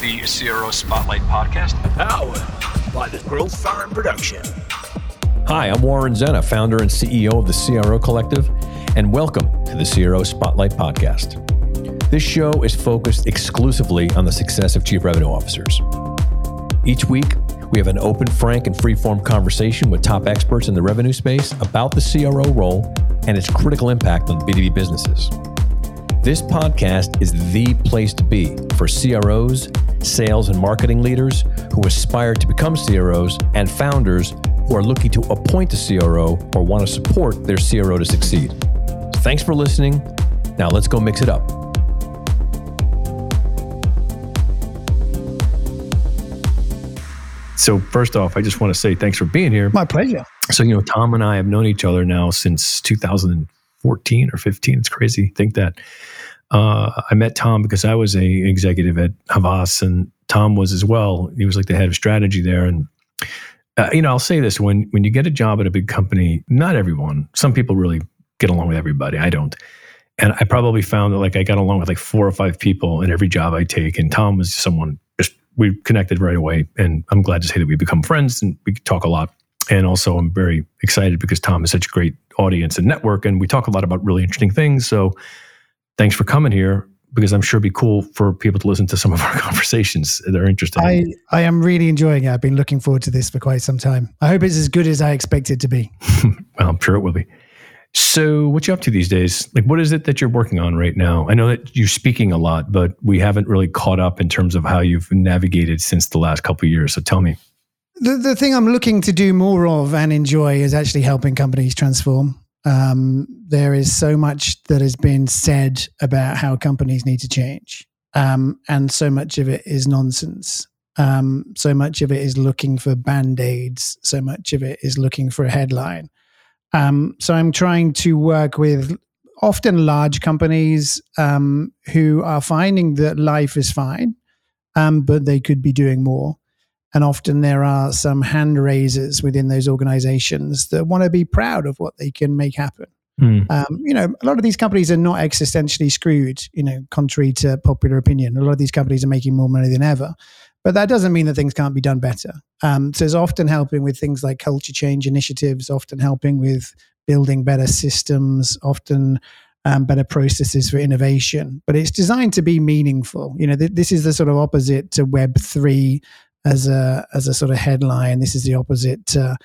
the CRO Spotlight podcast. Powered by the Growth Farm Production. Hi, I'm Warren Zenna, founder and CEO of the CRO Collective, and welcome to the CRO Spotlight podcast. This show is focused exclusively on the success of chief revenue officers. Each week, we have an open, frank, and free-form conversation with top experts in the revenue space about the CRO role and its critical impact on B2B businesses. This podcast is the place to be for CROs, sales and marketing leaders who aspire to become CROs and founders who are looking to appoint a CRO or want to support their CRO to succeed. Thanks for listening. Now let's go mix it up. So, first off, I just want to say thanks for being here. My pleasure. So, you know, Tom and I have known each other now since 2014 or 15. It's crazy. Think that uh, I met Tom because I was a executive at Havas, and Tom was as well. He was like the head of strategy there. And uh, you know, I'll say this: when when you get a job at a big company, not everyone. Some people really get along with everybody. I don't. And I probably found that like I got along with like four or five people in every job I take. And Tom was someone just we connected right away. And I'm glad to say that we become friends and we talk a lot. And also, I'm very excited because Tom is such a great audience and network, and we talk a lot about really interesting things. So thanks for coming here because I'm sure it'd be cool for people to listen to some of our conversations that are interested. I, I am really enjoying it. I've been looking forward to this for quite some time. I hope it's as good as I expect it to be. well, I'm sure it will be. So, what you up to these days? Like, what is it that you're working on right now? I know that you're speaking a lot, but we haven't really caught up in terms of how you've navigated since the last couple of years. So, tell me. The, the thing I'm looking to do more of and enjoy is actually helping companies transform. Um, there is so much that has been said about how companies need to change. Um, and so much of it is nonsense. Um, so much of it is looking for band aids. So much of it is looking for a headline. Um, so I'm trying to work with often large companies um, who are finding that life is fine, um, but they could be doing more. And often there are some hand raisers within those organizations that want to be proud of what they can make happen. Mm. Um, you know, a lot of these companies are not existentially screwed, you know, contrary to popular opinion. A lot of these companies are making more money than ever. But that doesn't mean that things can't be done better. Um, so it's often helping with things like culture change initiatives, often helping with building better systems, often um, better processes for innovation. But it's designed to be meaningful. You know, th- this is the sort of opposite to Web three as a as a sort of headline. This is the opposite to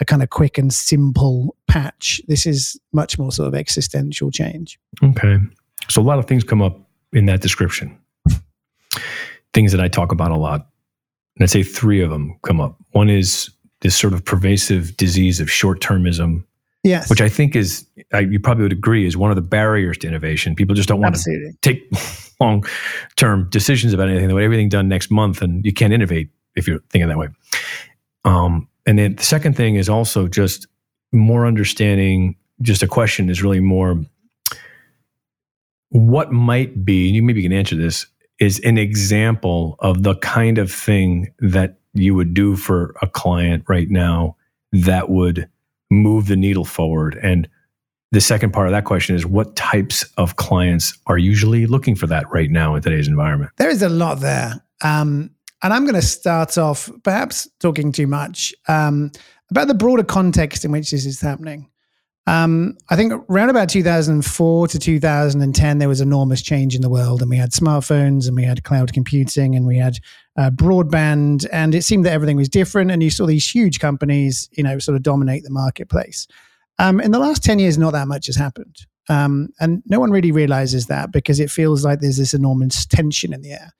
a kind of quick and simple patch. This is much more sort of existential change. Okay, so a lot of things come up in that description. things that I talk about a lot, and I'd say three of them come up. One is this sort of pervasive disease of short termism. Yes. Which I think is, I, you probably would agree, is one of the barriers to innovation. People just don't want Absolutely. to take long term decisions about anything. They want everything done next month, and you can't innovate if you're thinking that way. Um, and then the second thing is also just more understanding. Just a question is really more what might be, and you maybe can answer this, is an example of the kind of thing that you would do for a client right now that would move the needle forward. And the second part of that question is what types of clients are usually looking for that right now in today's environment? There is a lot there. Um, and I'm going to start off, perhaps talking too much, um, about the broader context in which this is happening. Um, I think around about 2004 to 2010, there was enormous change in the world, and we had smartphones, and we had cloud computing, and we had uh, broadband, and it seemed that everything was different. And you saw these huge companies, you know, sort of dominate the marketplace. Um, in the last 10 years, not that much has happened, um, and no one really realizes that because it feels like there's this enormous tension in the air.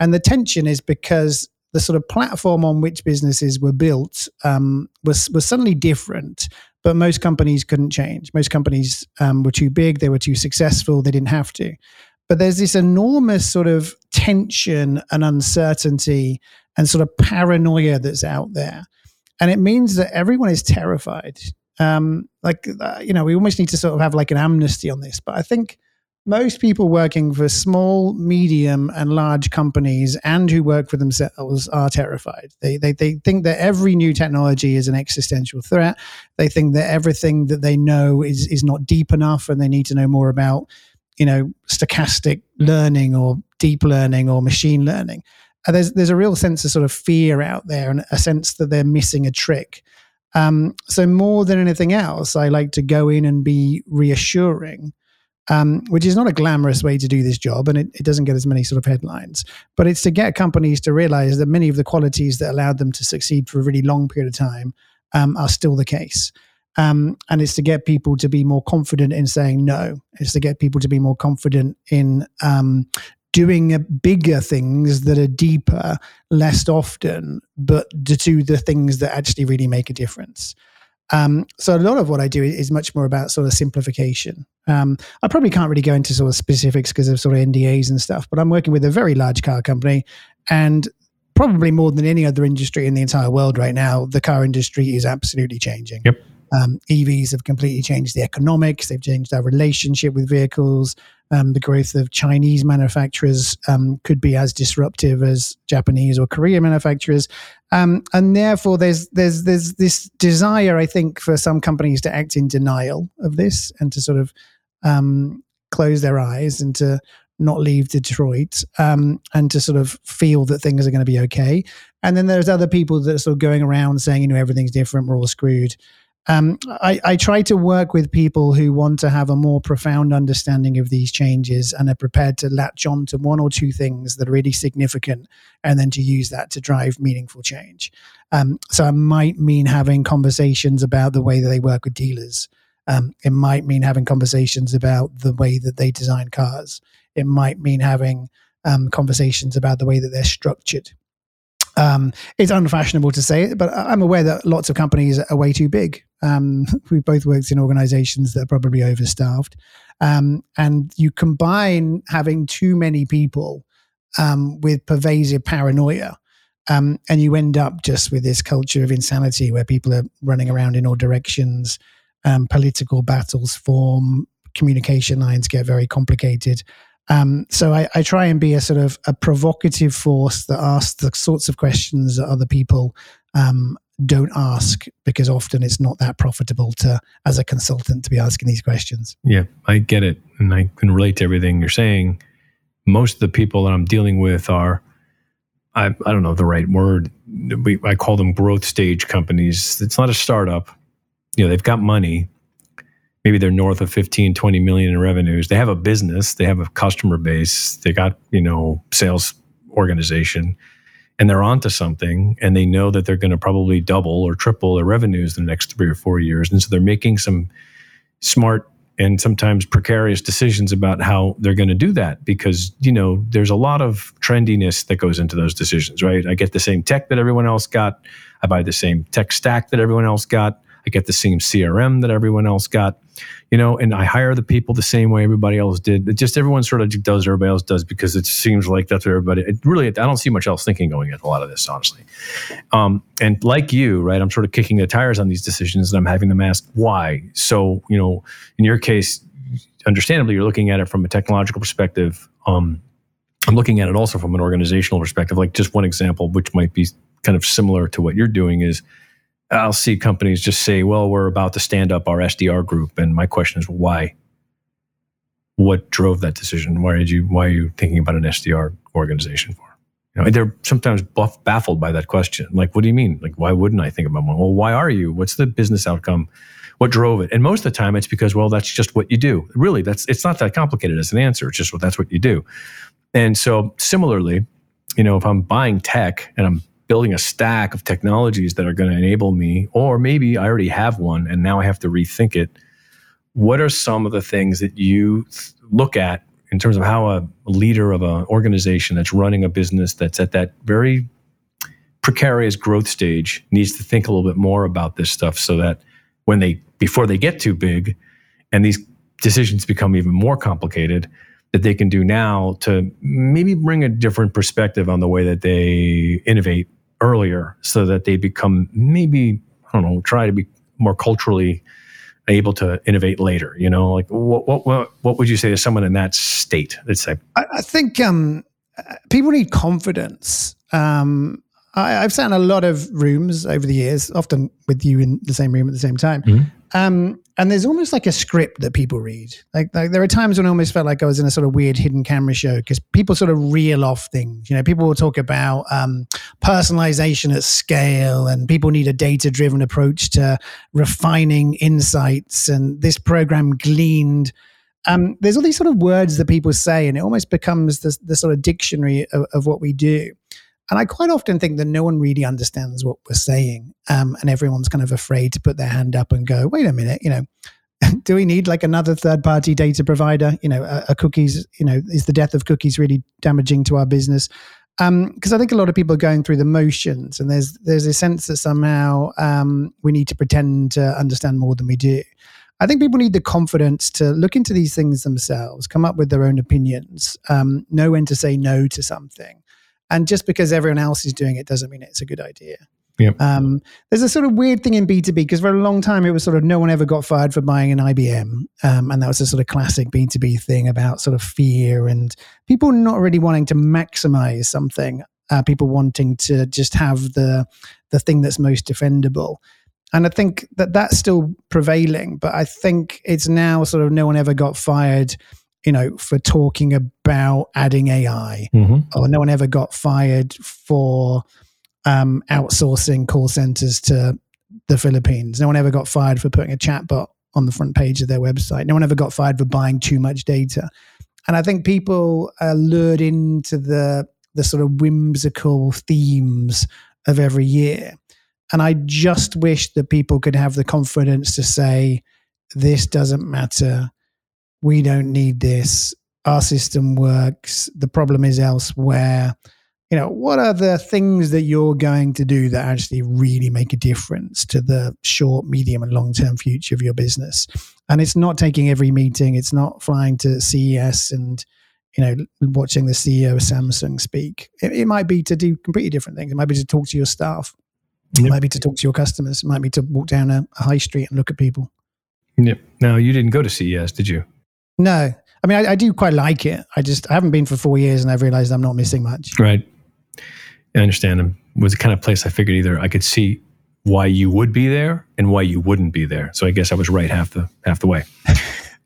And the tension is because the sort of platform on which businesses were built um, was was suddenly different. But most companies couldn't change. Most companies um, were too big. They were too successful. They didn't have to. But there's this enormous sort of tension and uncertainty and sort of paranoia that's out there, and it means that everyone is terrified. Um, like uh, you know, we almost need to sort of have like an amnesty on this. But I think most people working for small, medium, and large companies and who work for themselves are terrified. They, they, they think that every new technology is an existential threat. They think that everything that they know is, is not deep enough and they need to know more about, you know, stochastic learning or deep learning or machine learning. there's there's a real sense of sort of fear out there and a sense that they're missing a trick. Um, so more than anything else, I like to go in and be reassuring, um, which is not a glamorous way to do this job, and it, it, doesn't get as many sort of headlines. But it's to get companies to realize that many of the qualities that allowed them to succeed for a really long period of time um, are still the case. Um, and it's to get people to be more confident in saying no. It's to get people to be more confident in um, doing bigger things that are deeper less often, but to the things that actually really make a difference. Um, so a lot of what I do is much more about sort of simplification. Um, I probably can't really go into sort of specifics because of sort of NDAs and stuff, but I'm working with a very large car company, and probably more than any other industry in the entire world right now, the car industry is absolutely changing. Yep. Um, EVs have completely changed the economics. They've changed our relationship with vehicles. Um, the growth of Chinese manufacturers um, could be as disruptive as Japanese or Korean manufacturers, um, and therefore there's there's there's this desire, I think, for some companies to act in denial of this and to sort of um, close their eyes and to not leave Detroit um, and to sort of feel that things are going to be okay. And then there's other people that are sort of going around saying, you know, everything's different, we're all screwed. Um, I, I, try to work with people who want to have a more profound understanding of these changes and are prepared to latch on to one or two things that are really significant and then to use that to drive meaningful change. Um, so it might mean having conversations about the way that they work with dealers. Um, it might mean having conversations about the way that they design cars. It might mean having um, conversations about the way that they're structured. Um, it's unfashionable to say it, but I'm aware that lots of companies are way too big. Um, we both worked in organizations that are probably overstaffed. Um, and you combine having too many people um, with pervasive paranoia. Um, and you end up just with this culture of insanity where people are running around in all directions. Um, political battles form, communication lines get very complicated. Um, so I, I, try and be a sort of a provocative force that asks the sorts of questions that other people um, don't ask because often it's not that profitable to as a consultant to be asking these questions. Yeah, I get it, and I can relate to everything you're saying. Most of the people that I'm dealing with are, I, I don't know the right word. We, I call them growth stage companies. It's not a startup. You know, they've got money maybe they're north of 15 20 million in revenues. They have a business. They have a customer base. They got you know sales organization and they're onto something and they know that they're going to probably double or triple their revenues in the next three or four years and so they're making some smart and sometimes precarious decisions about how they're going to do that because you know there's a lot of trendiness that goes into those decisions right? I get the same tech that everyone else got. I buy the same tech stack that everyone else got I get the same CRM that everyone else got, you know, and I hire the people the same way everybody else did. It just everyone sort of does everybody else does because it seems like that's what everybody. It really, I don't see much else thinking going into a lot of this, honestly. Um, and like you, right, I'm sort of kicking the tires on these decisions, and I'm having them ask why. So, you know, in your case, understandably, you're looking at it from a technological perspective. Um, I'm looking at it also from an organizational perspective. Like just one example, which might be kind of similar to what you're doing, is I'll see companies just say, well, we're about to stand up our SDR group. And my question is, why? What drove that decision? Why did you, why are you thinking about an SDR organization for? You know, they're sometimes buff, baffled by that question. Like, what do you mean? Like, why wouldn't I think about one? Well, why are you? What's the business outcome? What drove it? And most of the time, it's because, well, that's just what you do. Really, that's it's not that complicated as an answer. It's just what that's what you do. And so, similarly, you know, if I'm buying tech and I'm building a stack of technologies that are going to enable me, or maybe I already have one and now I have to rethink it. What are some of the things that you look at in terms of how a leader of an organization that's running a business that's at that very precarious growth stage needs to think a little bit more about this stuff so that when they before they get too big and these decisions become even more complicated that they can do now to maybe bring a different perspective on the way that they innovate earlier so that they become maybe, I don't know, try to be more culturally able to innovate later? You know, like what what what, what would you say to someone in that state? Let's say. I, I think um, people need confidence. Um, I, I've sat in a lot of rooms over the years, often with you in the same room at the same time. Mhm. Um, and there's almost like a script that people read. Like, like there are times when I almost felt like I was in a sort of weird hidden camera show because people sort of reel off things. You know, people will talk about um, personalization at scale, and people need a data driven approach to refining insights. And this program gleaned. Um, there's all these sort of words that people say, and it almost becomes the, the sort of dictionary of, of what we do. And I quite often think that no one really understands what we're saying. Um, and everyone's kind of afraid to put their hand up and go, wait a minute, you know, do we need like another third party data provider? You know, a, a cookies, you know, is the death of cookies really damaging to our business? Because I think a lot of people are going through the motions, and there's there's a sense that somehow um, we need to pretend to understand more than we do. I think people need the confidence to look into these things themselves, come up with their own opinions, um, know when to say no to something. And just because everyone else is doing it doesn't mean it's a good idea. Yep. Um, there's a sort of weird thing in B2B because for a long time it was sort of no one ever got fired for buying an IBM. Um, and that was a sort of classic B2B thing about sort of fear and people not really wanting to maximize something, uh, people wanting to just have the, the thing that's most defendable. And I think that that's still prevailing, but I think it's now sort of no one ever got fired you know, for talking about adding AI, Mhm. or no one ever got fired for um, outsourcing call centers to the Philippines. No one ever got fired for putting a chatbot on the front page of their website. No one ever got fired for buying too much data. And I think people are lured into the the sort of whimsical themes of every year. And I just wish that people could have the confidence to say, this doesn't matter we don't need this. Our system works. The problem is elsewhere. You know, what are the things that you're going to do that actually really make a difference to the short, medium, and long term future of your business? And it's not taking every meeting, it's not flying to CES and, you know, watching the CEO of Samsung speak. It, it might be to do completely different things. It might be to talk to your staff. It might be to talk to your customers. It might be to walk down a, a high street and look at people. Yep. Now you didn't go to CES, did you? No, I mean, I, I do quite like it. I just I haven't been for four years, and I've realized I'm not missing much. Right. I understand. It was the kind of place I figured either I could see why you would be there and why you wouldn't be there. So I guess I was right half the half the way.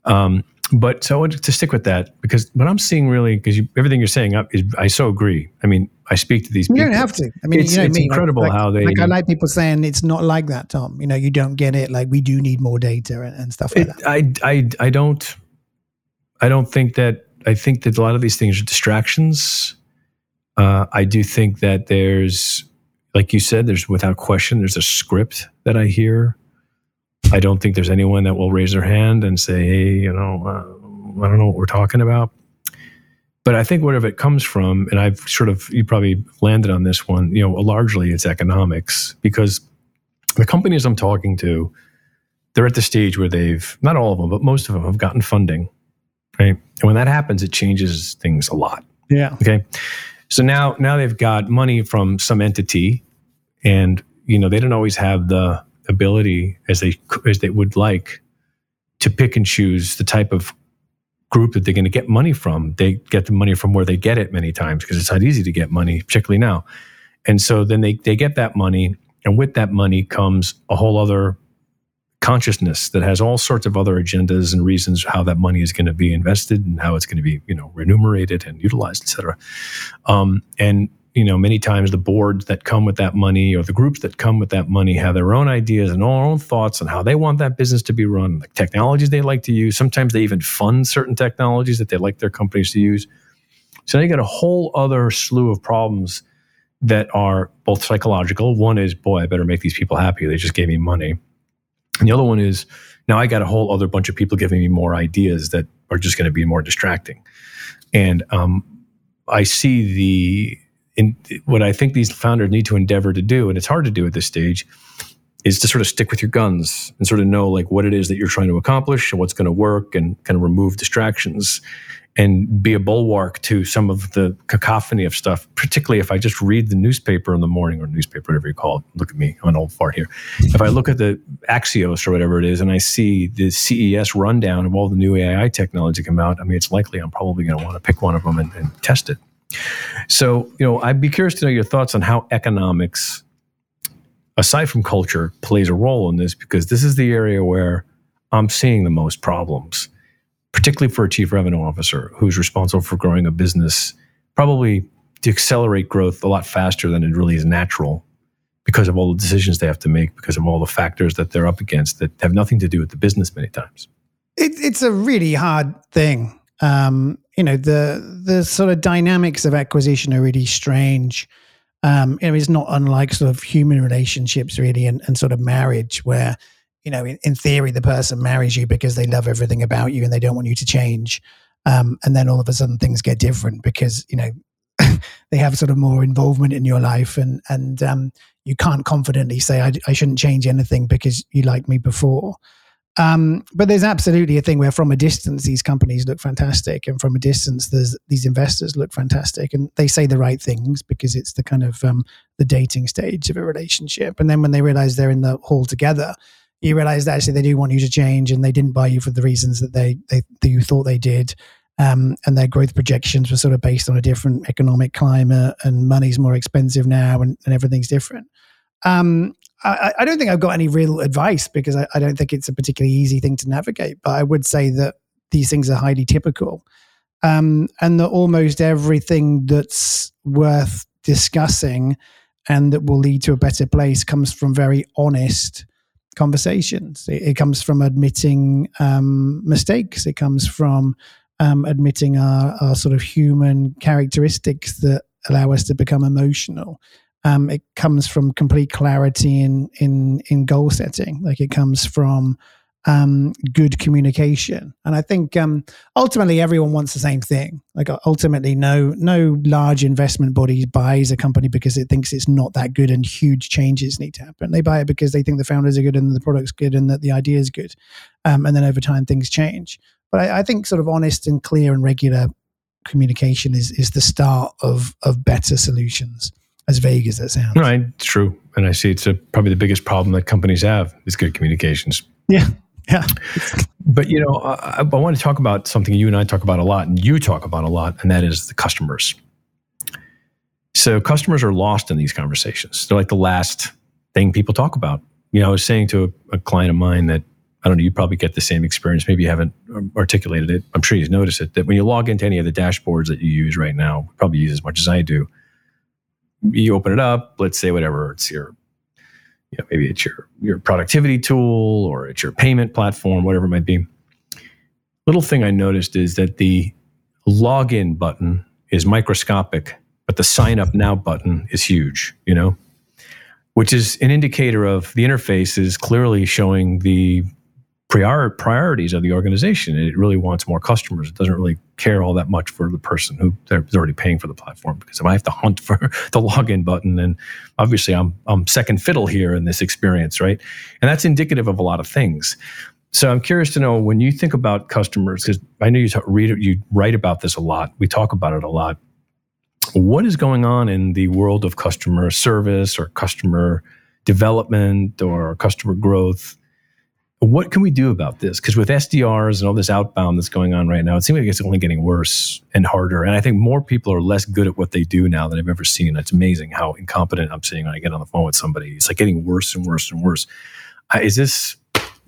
Um, but so I wanted to stick with that because what I'm seeing really, because you, everything you're saying, I, is, I so agree. I mean, I speak to these people. You people. don't have to. I mean, It's- you know it's me. incredible like, how they- like. I like people saying it's not like that, Tom. You know, you don't get it. Like we do need more data and, and stuff like It, that. I, I, I don't, I don't think that. I think that a lot of these things are distractions. Uh, I do think that there's, like you said, there's without question, there's a script that I hear. I don't think there's anyone that will raise their hand and say, "Hey, you know, uh, I don't know what we're talking about." But I think wherever it comes from, and I've sort of, you probably landed on this one. You know, largely it's economics because the companies I'm talking to, they're at the stage where they've not all of them, but most of them have gotten funding, right? And when that happens, it changes things a lot. Yeah. Okay, so now now they've got money from some entity, and you know they don't always have the ability as they as they would like to pick and choose the type of group that they're going to get money from. They get the money from where they get it many times because it's not easy to get money, particularly now. And so then they they get that money, and with that money comes a whole other consciousness that has all sorts of other agendas and reasons how that money is going to be invested and how it's going to be you know remunerated and utilized et cetera. Um, and you know many times the boards that come with that money or the groups that come with that money have their own ideas and their own thoughts on how they want that business to be run the technologies they like to use. Sometimes they even fund certain technologies that they like their companies to use. So they got a whole other slew of problems that are both psychological. One is boy i better make these people happy. They just gave me money and the other one is now I got a whole other bunch of people giving me more ideas that are just going to be more distracting. And um, I see the in what I think these founders need to endeavor to do, and it's hard to do at this stage, is to sort of stick with your guns and sort of know like what it is that you're trying to accomplish and what's going to work, and kind of remove distractions and be a bulwark to some of the cacophony of stuff. Particularly if I just read the newspaper in the morning or newspaper, whatever you call it. Look at me, I'm an old fart here. If I look at the Axios or whatever it is, and I see the CES rundown of all the new AI technology come out, I mean, it's likely I'm probably going to want to pick one of them and, and test it. So, you know, I'd be curious to know your thoughts on how economics, aside from culture, plays a role in this because this is the area where I'm seeing the most problems, particularly for a chief revenue officer who's responsible for growing a business, probably to accelerate growth a lot faster than it really is natural because of all the decisions they have to make, because of all the factors that they're up against that have nothing to do with the business many times. It, it's a really hard thing. Um, you know, the the sort of dynamics of acquisition are really strange. Um, you know, it's not unlike sort of human relationships, really, and, and sort of marriage, where you know, in, in, theory, the person marries you because they love everything about you and they don't want you to change. Um, and then all of a sudden things get different because you know they have sort of more involvement in your life, and and um, you can't confidently say I, I shouldn't change anything because you liked me before. Um, but there's absolutely a thing where from a distance these companies look fantastic, and from a distance these investors look fantastic, and they say the right things because it's the kind of um, the dating stage of a relationship. And then when they realize they're in the hall together, you realize that actually they do want you to change, and they didn't buy you for the reasons that they they that you thought they did. Um, and their growth projections were sort of based on a different economic climate, and money's more expensive now, and, and everything's different. Um, I, I, don't think I've got any real advice because I, I, don't think it's a particularly easy thing to navigate. But I would say that these things are highly typical, um, and that almost everything that's worth discussing and that will lead to a better place comes from very honest conversations. It, it comes from admitting um, mistakes. It comes from um, admitting our, our sort of human characteristics that allow us to become emotional. Um, it comes from complete clarity in in in goal setting. Like it comes from um, good communication, and I think um, ultimately everyone wants the same thing. Like ultimately, no no large investment body buys a company because it thinks it's not that good and huge changes need to happen. They buy it because they think the founders are good and the product's good and that the idea is good, um, and then over time things change. But I, I think sort of honest and clear and regular communication is is the start of of better solutions as vague as that sounds. Right, it's true, and I see it's a, probably the biggest problem that companies have is good communications. Yeah, yeah. but you know, I, I want to talk about something you and I talk about a lot, and you talk about a lot, and that is the customers. So customers are lost in these conversations. They're like the last thing people talk about. You know, I was saying to a, a client of mine that I don't know, you probably get the same experience. Maybe you haven't um, articulated it. I'm sure you've noticed it that when you log into any of the dashboards that you use right now, probably use as much as I do you open it up, let's say whatever, it's your, you know, maybe it's your your productivity tool or it's your payment platform, whatever it might be. Little thing I noticed is that the login button is microscopic, but the sign up now button is huge, you know, which is an indicator of the interface is clearly showing the prior, priorities of the organization. It really wants more customers. It doesn't really care all that much for the person who they're already paying for the platform. Because if I have to hunt for the login button, then obviously I'm I'm second fiddle here in this experience, right? And that's indicative of a lot of things. So I'm curious to know when you think about customers, because I know you talk, read you write about this a lot. We talk about it a lot. What is going on in the world of customer service or customer development or customer growth? What can we do about this? Because with SDRs and all this outbound that's going on right now, it seems like it's only getting worse and harder. And I think more people are less good at what they do now than I've ever seen. It's amazing how incompetent I'm seeing when I get on the phone with somebody. It's like getting worse and worse and worse. Is this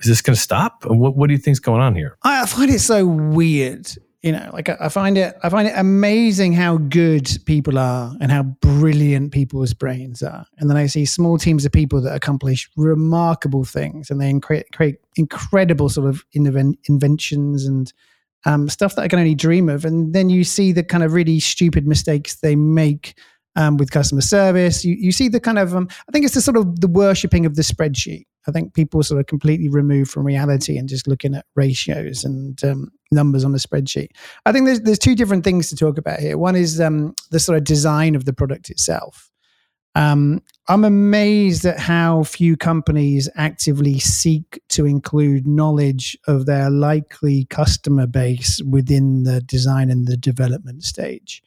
is this going to stop? What what do you think is going on here? I find it so weird you know like I, find it i find it amazing how good people are and how brilliant people's brains are. And then i see small teams of people that accomplish remarkable things and they create, create incredible sort of inventions and um, stuff that i can only dream of. And then you see the kind of really stupid mistakes they make um, with customer service. You, you see the kind of um, i think it's the sort of the worshipping of the spreadsheet. I think people sort of completely removed from reality and just looking at ratios and um, numbers on a spreadsheet. I think there's there's two different things to talk about here. One is um, the sort of design of the product itself. Um, I'm amazed at how few companies actively seek to include knowledge of their likely customer base within the design and the development stage.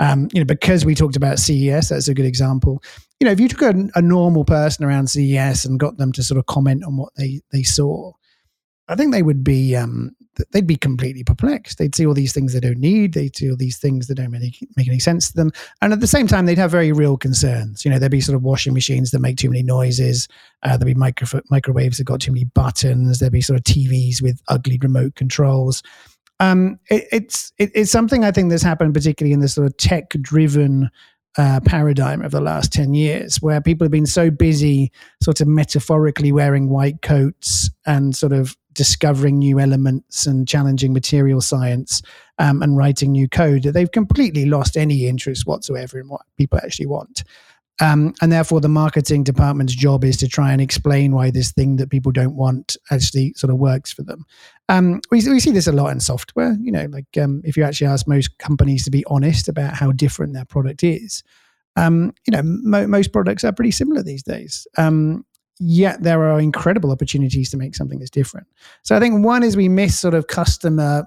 Um, you know, because we talked about CES, that's a good example you know, if you took a, a, normal person around CES and got them to sort of comment on what they they saw, I think they would be um, they'd be completely perplexed. They'd see all these things they don't need. They'd see all these things that don't make, make any sense to them. And at the same time, they'd have very real concerns. You know, there'd be sort of washing machines that make too many noises. Uh, there'd be micro- microwaves that got too many buttons. There'd be sort of TVs with ugly remote controls. Um, it, it's it, it's something I think that's happened particularly in this sort of tech driven uh, paradigm of the last 10 years where people have been so busy sort of metaphorically wearing white coats and sort of discovering new elements and challenging material science um, and writing new code that they've completely lost any interest whatsoever in what people actually want. Um, and therefore, the marketing department's job is to try and explain why this thing that people don't want actually sort of works for them. Um, we, we see this a lot in software. You know, like um, if you actually ask most companies to be honest about how different their product is, um, you know, mo- most products are pretty similar these days. Um, yet there are incredible opportunities to make something that's different. So I think one is we miss sort of customer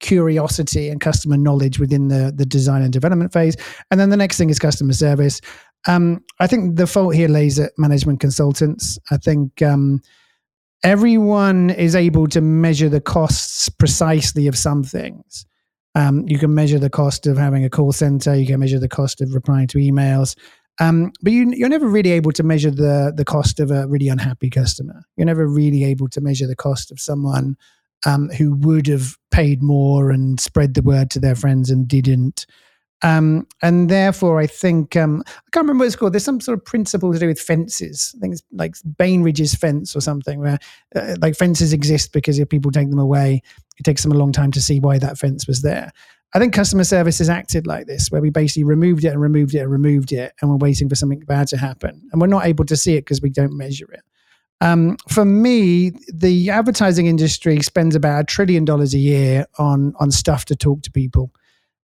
curiosity and customer knowledge within the the design and development phase. And then the next thing is customer service. Um, I think the fault here lays at management consultants. I think um, everyone is able to measure the costs precisely of some things. Um, you can measure the cost of having a call center. You can measure the cost of replying to emails. Um, but you, you're never really able to measure the the cost of a really unhappy customer. You're never really able to measure the cost of someone um, who would have paid more and spread the word to their friends and didn't. Um, and therefore, I think um, I can't remember what it's called. There's some sort of principle to do with fences. I think it's like Bainbridge's fence or something, where uh, like fences exist because if people take them away, it takes them a long time to see why that fence was there. I think customer service has acted like this, where we basically removed it and removed it and removed it, and we're waiting for something bad to happen, and we're not able to see it because we don't measure it. Um, for me, the advertising industry spends about a trillion dollars a year on on stuff to talk to people,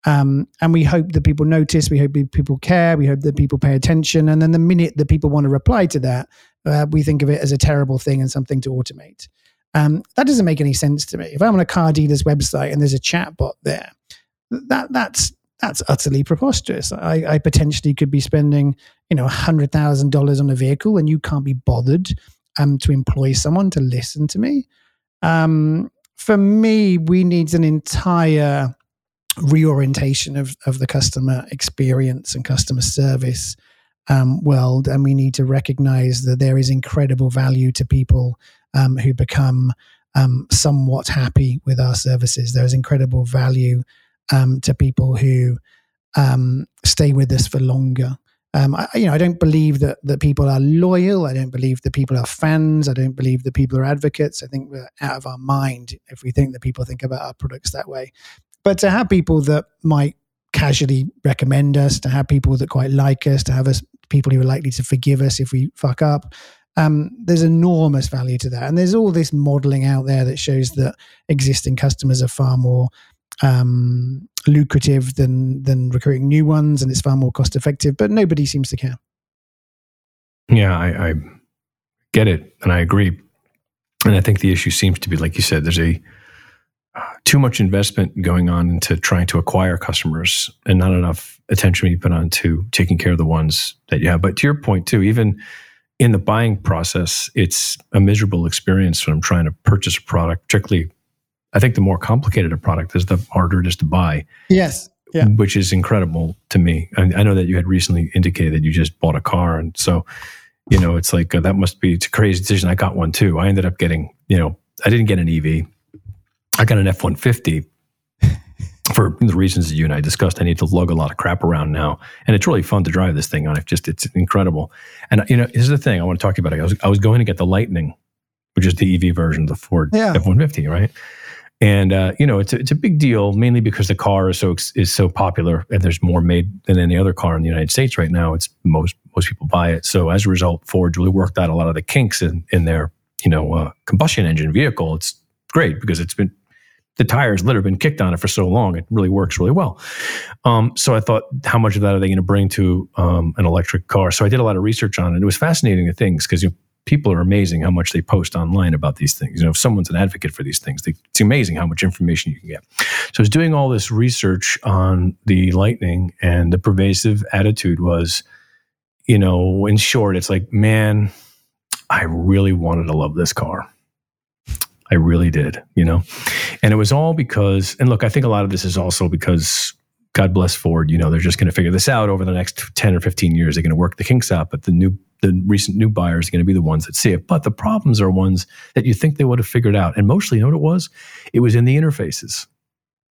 um, and we hope that people notice. We hope people care. We hope that people pay attention. And then the minute that people want to reply to that, uh, we think of it as a terrible thing and something to automate. Um, that doesn't make any sense to me. If I'm on a car dealer's website and there's a chat bot there, that that's that's utterly preposterous. I, I potentially could be spending, you know, hundred thousand dollars on a vehicle, and you can't be bothered um, to employ someone to listen to me. Um, for me, we need an entire reorientation of, of the customer experience and customer service um, world. And we need to recognize that there is incredible value to people um, who become um, somewhat happy with our services. There is incredible value um, to people who um, stay with us for longer. Um, I, you know, I don't believe that that people are loyal. I don't believe that people are fans. I don't believe that people are advocates. I think we're out of our mind if we think that people think about our products that way. But to have people that might casually recommend us, to have people that quite like us, to have us people who are likely to forgive us if we fuck up, um, there's enormous value to that. And there's all this modeling out there that shows that existing customers are far more um, lucrative than than recruiting new ones, and it's far more cost effective. But nobody seems to care. Yeah, I, I get it, and I agree. And I think the issue seems to be, like you said, there's a uh, too much investment going on into trying to acquire customers, and not enough attention being put on to taking care of the ones that you have. But to your point too, even in the buying process, it's a miserable experience when I'm trying to purchase a product, particularly I think the more complicated a product is, the harder it is to buy. Yes. Yeah. Which is incredible to me. I, I know that you had recently indicated that you just bought a car. And so, you know, it's like uh, that must be a crazy decision. I got one too. I ended up getting, you know, I didn't get an EV. I got an F 150 for the reasons that you and I discussed. I need to lug a lot of crap around now. And it's really fun to drive this thing on. It just, it's incredible. And, you know, here's the thing I want to talk to you about. I was, I was going to get the Lightning, which is the EV version of the Ford yeah. F 150, right? And uh, you know it's a, it's a big deal mainly because the car is so is so popular and there's more made than any other car in the United States right now. It's most most people buy it. So as a result, Ford really worked out a lot of the kinks in in their you know uh, combustion engine vehicle. It's great because it's been the tires literally been kicked on it for so long. It really works really well. Um, so I thought, how much of that are they going to bring to um, an electric car? So I did a lot of research on it. It was fascinating the things because you people are amazing how much they post online about these things. You know, if someone's an advocate for these things, they, it's amazing how much information you can get. So I was doing all this research on the Lightning, and the pervasive attitude was, you know, in short, it's like, man, I really wanted to love this car. I really did, you know? And it was all because, and look, I think a lot of this is also because God bless Ford, you know, they're just going to figure this out over the next 10 or 15 years. They're going to work the kinks out, but the new, the recent new buyers are going to be the ones that see it. But the problems are ones that you think they would have figured out. And mostly, you know what it was? It was in the interfaces.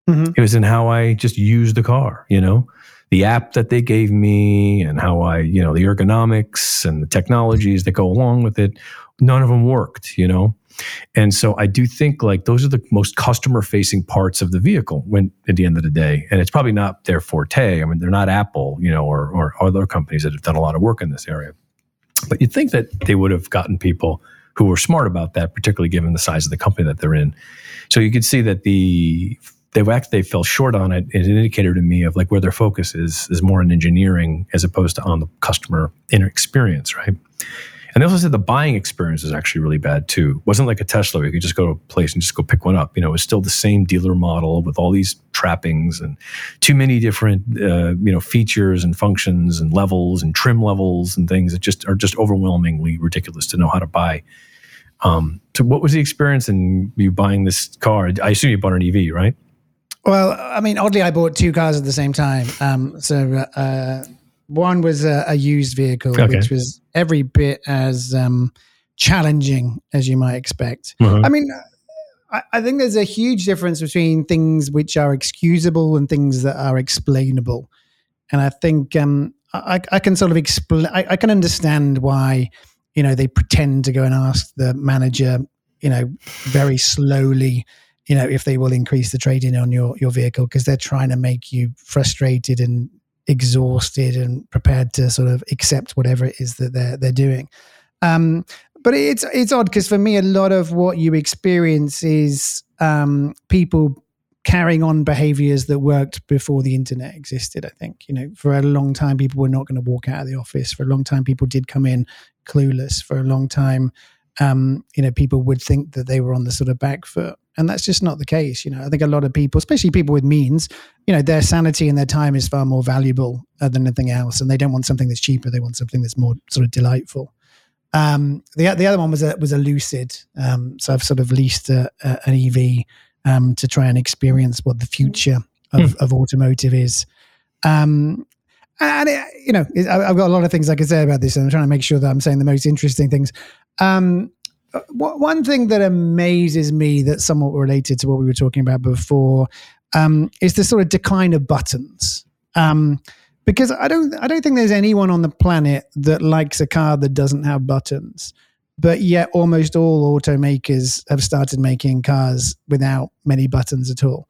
Mm-hmm. It was in how I just used the car, you know? The app that they gave me and how I, you know, the ergonomics and the technologies that go along with it, none of them worked, you know? And so I do think like those are the most customer facing parts of the vehicle when at the end of the day. And it's probably not their forte. I mean, they're not Apple, you know, or, or other companies that have done a lot of work in this area. But you'd think that they would have gotten people who were smart about that, particularly given the size of the company that they're in. So you could see that the they've actually they fell short on it. An indicator to me of like where their focus is is more in engineering as opposed to on the customer experience, right? And they also said the buying experience is actually really bad too. It wasn't like a Tesla where you could just go to a place and just go pick one up. You know, it was still the same dealer model with all these trappings and too many different uh, you know features and functions and levels and trim levels and things that just are just overwhelmingly ridiculous to know how to buy. Um, so, what was the experience in you buying this car? I assume you bought an EV, right? Well, I mean, oddly, I bought two cars at the same time. Um, so. Uh, one was a, a used vehicle, okay. which was every bit as um, challenging as you might expect. Uh-huh. I mean, I, I, think there's a huge difference between things which are excusable and things that are explainable. And I think um, I, I, can sort of explain, I, can understand why, you know, they pretend to go and ask the manager, you know, very slowly you know if they will increase the trading on your your vehicle because they're trying to make you frustrated and exhausted and prepared to sort of accept whatever it is that they're they're doing. Um, but it's it's odd because for me, a lot of what you experience is um, people carrying on behaviors that worked before the internet existed. I think you know for a long time people were not going to walk out of the office. For a long time, people did come in clueless. For a long time, um, you know, people would think that they were on the sort of back foot and that's just not the case you know. I think a lot of people especially people with means you know their sanity and their time is far more valuable uh, than anything else and they don't want something that's cheaper they want something that's more sort of delightful. Um, the, the other one was a was a Lucid um, so i've sort of leased a, a, an ev um, to try and experience what the future of, mm. of automotive is. Um, and it, you know i've got a lot of things i could say about this and i'm trying to make sure that i'm saying the most interesting things. Um, one thing that amazes me that's somewhat related to what we were talking about before um, is the sort of decline of buttons. Um, because I don't, I don't think there's anyone on the planet that likes a car that doesn't have buttons. But yet, almost all automakers have started making cars without many buttons at all.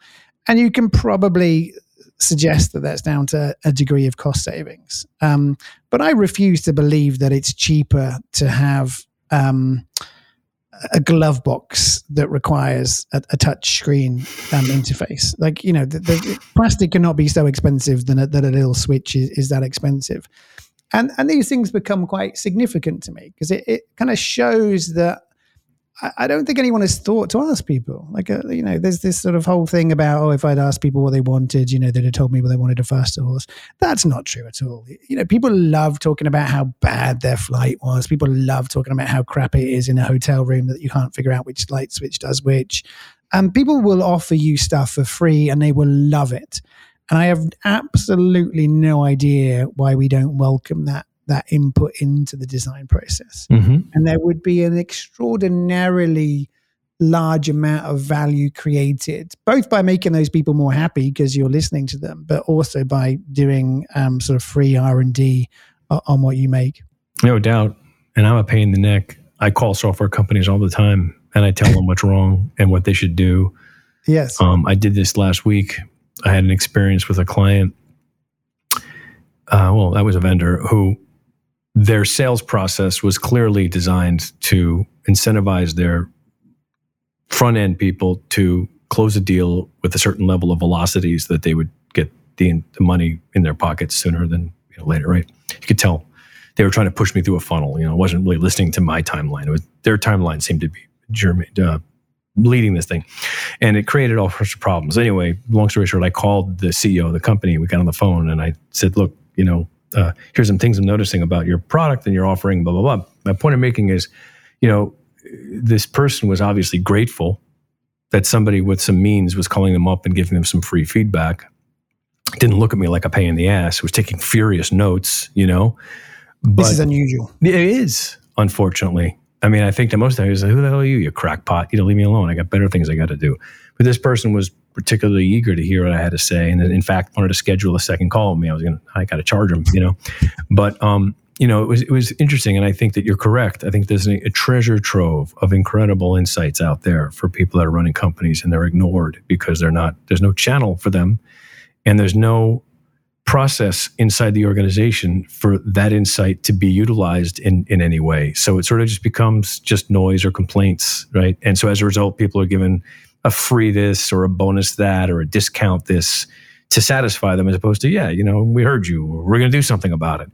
And you can probably suggest that that's down to a degree of cost savings. Um, but I refuse to believe that it's cheaper to have um, a glove box that requires a, a touch screen um, interface. Like, you know, the, the, plastic cannot be so expensive than a, that a little switch is, is that expensive. And, and these things become quite significant to me because it, it kind of shows that I, don't think anyone has thought to ask people. Like, uh, you know, there's this sort of whole thing about, oh, if I'd asked people what they wanted, you know, they'd have told me what they wanted a faster horse. That's not true at all. You know, people love talking about how bad their flight was. People love talking about how crap it is in a hotel room that you can't figure out which light switch does which. And people will offer you stuff for free and they will love it. And I have absolutely no idea why we don't welcome that that input into the design process. Mm-hmm. And there would be an extraordinarily large amount of value created, both by making those people more happy because you're listening to them, but also by doing um, sort of free R and D on what you make. No doubt. And I'm a pain in the neck. I call software companies all the time and I tell them what's wrong and what they should do. Yes. Um, I did this last week. I had an experience with a client. Uh, well, that was a vendor who their sales process was clearly designed to incentivize their front end people to close a deal with a certain level of velocities that they would get the, the money in their pockets sooner than you know, later, right? You could tell they were trying to push me through a funnel. You know, I wasn't really listening to my timeline. It was their timeline seemed to be German, uh, leading this thing, and it created all sorts of problems. Anyway, long story short, I called the CEO of the company. We got on the phone, and I said, "Look, you know, uh, here's some things I'm noticing about your product and your offering, blah, blah, blah. My point I'm making is, you know, this person was obviously grateful that somebody with some means was calling them up and giving them some free feedback. Didn't look at me like a pain in the ass. Was taking furious notes, you know. But this is unusual. It is, unfortunately. I mean, I think that most times, like, who the hell are you, you crackpot? You know, leave me alone. I got better things I got to do. But this person was particularly eager to hear what I had to say, and in fact, wanted to schedule a second call with me. I was gonna, I got to charge him, you know. But um, you know, it was it was interesting, and I think that you're correct. I think there's a, a, treasure trove of incredible insights out there for people that are running companies, and they're ignored because they're not. There's no channel for them, and there's no process inside the organization for that insight to be utilized in in any way. So it sort of just becomes just noise or complaints, right? And so as a result, people are given a free this or a bonus that or a discount this to satisfy them, as opposed to yeah, you know, we heard you, we're going to do something about it.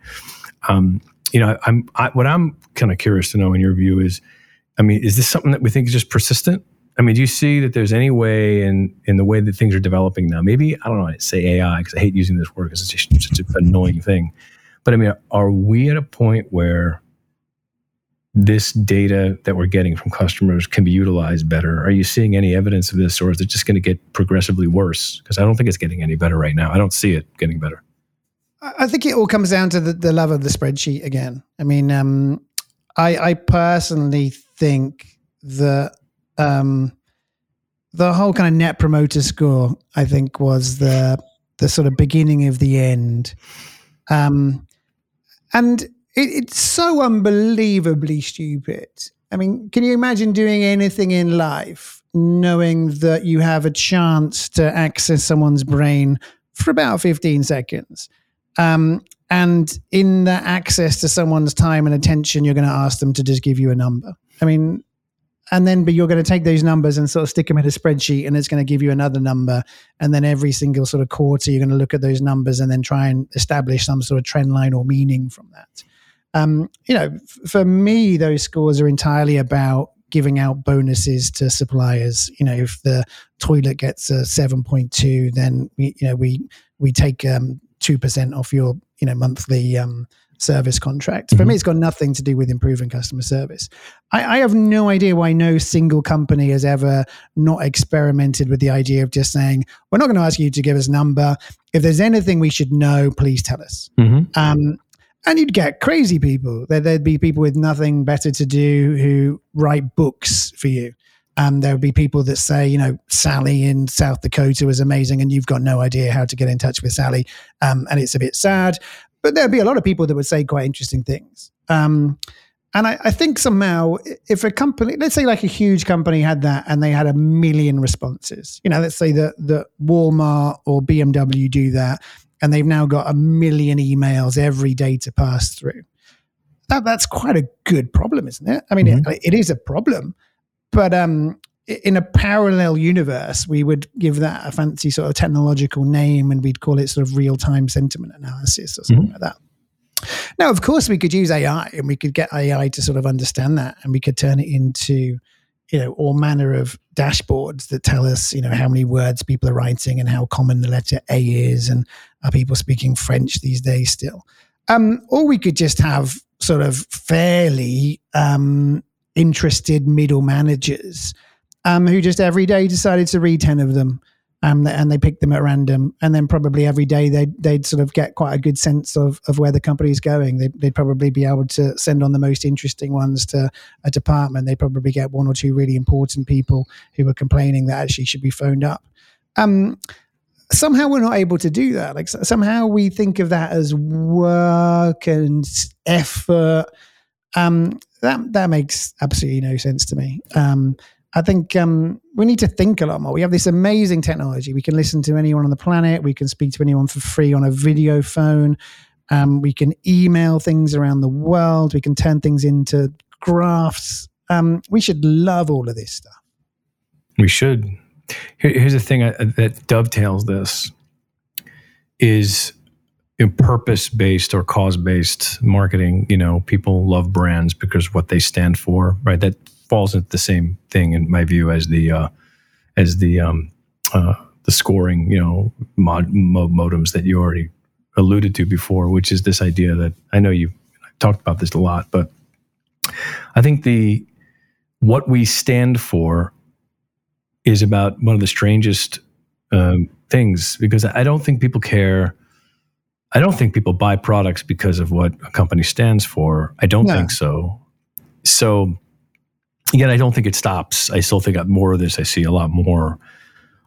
Um, you know, I'm I, what I'm kind of curious to know in your view is, I mean, is this something that we think is just persistent? I mean, do you see that there's any way in in the way that things are developing now? Maybe I don't know. I say AI because I hate using this word because it's just such an annoying thing. But I mean, are we at a point where this data that we're getting from customers can be utilized better? Are you seeing any evidence of this, or is it just going to get progressively worse? Because I don't think it's getting any better right now. I don't see it getting better. I think it all comes down to the, the love of the spreadsheet again. I mean, um, I, I personally think that um, the whole kind of net promoter score, I think, was the the sort of beginning of the end. Um, and it, it's so unbelievably stupid. I mean, can you imagine doing anything in life knowing that you have a chance to access someone's brain for about 15 seconds? Um, and in that access to someone's time and attention, you're going to ask them to just give you a number. I mean, and then but you're going to take those numbers and sort of stick them in a spreadsheet and it's going to give you another number and then every single sort of quarter you're going to look at those numbers and then try and establish some sort of trend line or meaning from that um, you know f- for me those scores are entirely about giving out bonuses to suppliers you know if the toilet gets a 7.2 then we you know we we take um, 2% off your you know monthly um, service contract. Mm-hmm. For me, mm-hmm. it's got nothing to do with improving customer service. I, I, have no idea why no single company has ever not experimented with the idea of just saying, we're not going to ask you to give us a number. If there's anything we should know, please tell us. Mm-hmm. Um, and you'd get crazy people. There, would be people with nothing better to do who write books for you. And there would be people that say, you know, Sally in South Dakota was amazing, and you've got no idea how to get in touch with Sally, um, and it's a bit sad. But there'd be a lot of people that would say quite interesting things. Um, and I, I, think somehow, if a company, let's say like a huge company had that and they had a million responses, you know, let's say that that Walmart or BMW do that, and they've now got a million emails every day to pass through. That that's quite a good problem, isn't it? I mean, mm-hmm. it, it is a problem, but um, in a parallel universe, we would give that a fancy sort of technological name and we'd call it sort of real time sentiment analysis or something mm-hmm. like that. Now, of course, we could use AI and we could get AI to sort of understand that and we could turn it into, you know, all manner of dashboards that tell us, you know, how many words people are writing and how common the letter A is and are people speaking French these days still. Um, or we could just have sort of fairly um, interested middle managers um, who just every day decided to read 10 of them. Um, and they picked them at random, and then probably every day they'd, they'd sort of get quite a good sense of, of where the company is going. They'd, they'd probably be able to send on the most interesting ones to a department. They probably get one or two really important people who were complaining that actually should be phoned up. Um, somehow we're not able to do that. Like somehow we think of that as work and effort. Um, that that makes absolutely no sense to me. Um, I think um, we need to think a lot more. We have this amazing technology. We can listen to anyone on the planet. We can speak to anyone for free on a video phone. Um, we can email things around the world. We can turn things into graphs. Um, we should love all of this stuff. We should. Here, here's the thing uh, that dovetails this is purpose based or cause based marketing. You know, people love brands because what they stand for, right? That falls into the same thing in my view as the uh, as the um, uh, the scoring, you know, mod, mod, modems that you already alluded to before, which is this idea that I know you've talked about this a lot, but I think the what we stand for is about one of the strangest um, things because I don't think people care. I don't think people buy products because of what a company stands for. I don't No. think so. So, again, I don't think it stops. I still think more of this. I see a lot more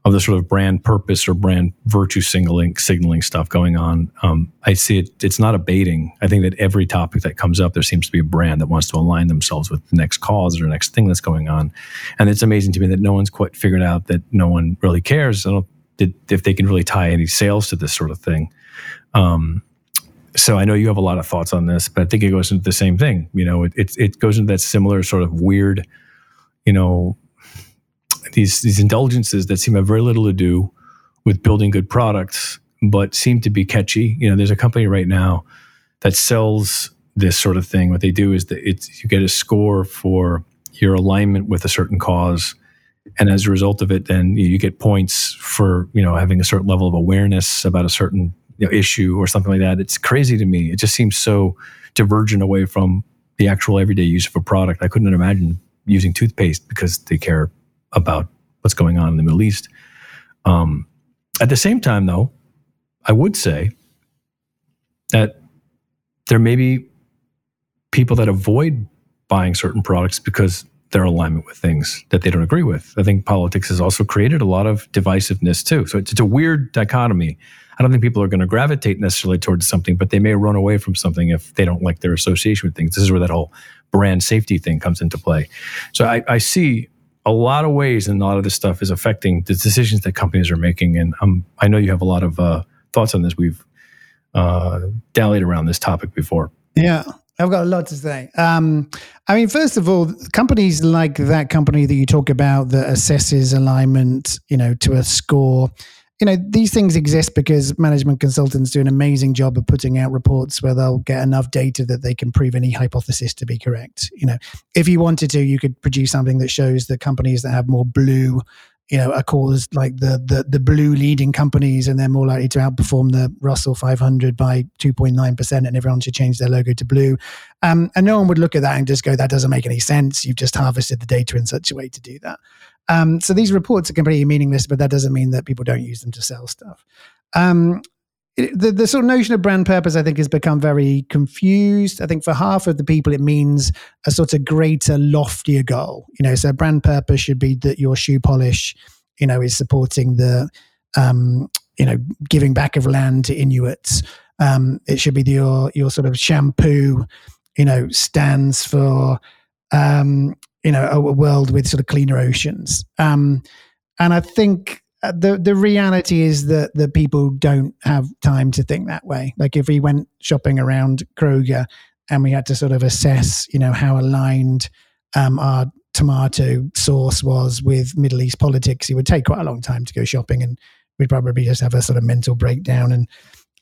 of the sort of brand purpose or brand virtue signaling signaling stuff going on. Um, I see it. It's not abating. I think that every topic that comes up, there seems to be a brand that wants to align themselves with the next cause or next thing that's going on, and it's amazing to me that no one's quite figured out that no one really cares. I don't if they can really tie any sales to this sort of thing. Um, so I know you have a lot of thoughts on this, but I think it goes into the same thing. You know, it it, it goes into that similar sort of weird, you know, these these indulgences that seem to have very little to do with building good products, but seem to be catchy. You know, there's a company right now that sells this sort of thing. What they do is that it's you get a score for your alignment with a certain cause, and as a result of it, then you get points for you know having a certain level of awareness about a certain you know, issue or something like that. It's crazy to me. It just seems so divergent away from the actual everyday use of a product. I couldn't imagine using toothpaste because they care about what's going on in the Middle East. Um, at the same time, though, I would say that there may be people that avoid buying certain products because their alignment with things that they don't agree with. I think politics has also created a lot of divisiveness too. So it's, it's a weird dichotomy. I don't think people are going to gravitate necessarily towards something, but they may run away from something if they don't like their association with things. This is where that whole brand safety thing comes into play. So I, I see a lot of ways and a lot of this stuff is affecting the decisions that companies are making. And um, I know you have a lot of uh, thoughts on this. We've uh, dallied around this topic before. Yeah, I've got a lot to say. Um, I mean, first of all, companies like that company that you talk about that assesses alignment, you know, to a score. You know, these things exist because management consultants do an amazing job of putting out reports where they'll get enough data that they can prove any hypothesis to be correct. You know, if you wanted to, you could produce something that shows that companies that have more blue you know, are caused like the, the the blue leading companies, and they're more likely to outperform the Russell 500 by 2.9 percent, and everyone should change their logo to blue. Um, and no one would look at that and just go, "That doesn't make any sense." You've just harvested the data in such a way to do that. Um, so these reports are completely meaningless, but that doesn't mean that people don't use them to sell stuff. Um, the, the sort of notion of brand purpose, I think, has become very confused. I think for half of the people, it means a sort of greater, loftier goal. You know, so brand purpose should be that your shoe polish, you know, is supporting the, um, you know, giving back of land to Inuits. Um, it should be that your your sort of shampoo, you know, stands for, um, you know, a, a world with sort of cleaner oceans. Um, and I think the the reality is that the people don't have time to think that way. Like if we went shopping around Kroger and we had to sort of assess, you know, how aligned um, our tomato sauce was with Middle East politics, it would take quite a long time to go shopping, and we'd probably just have a sort of mental breakdown and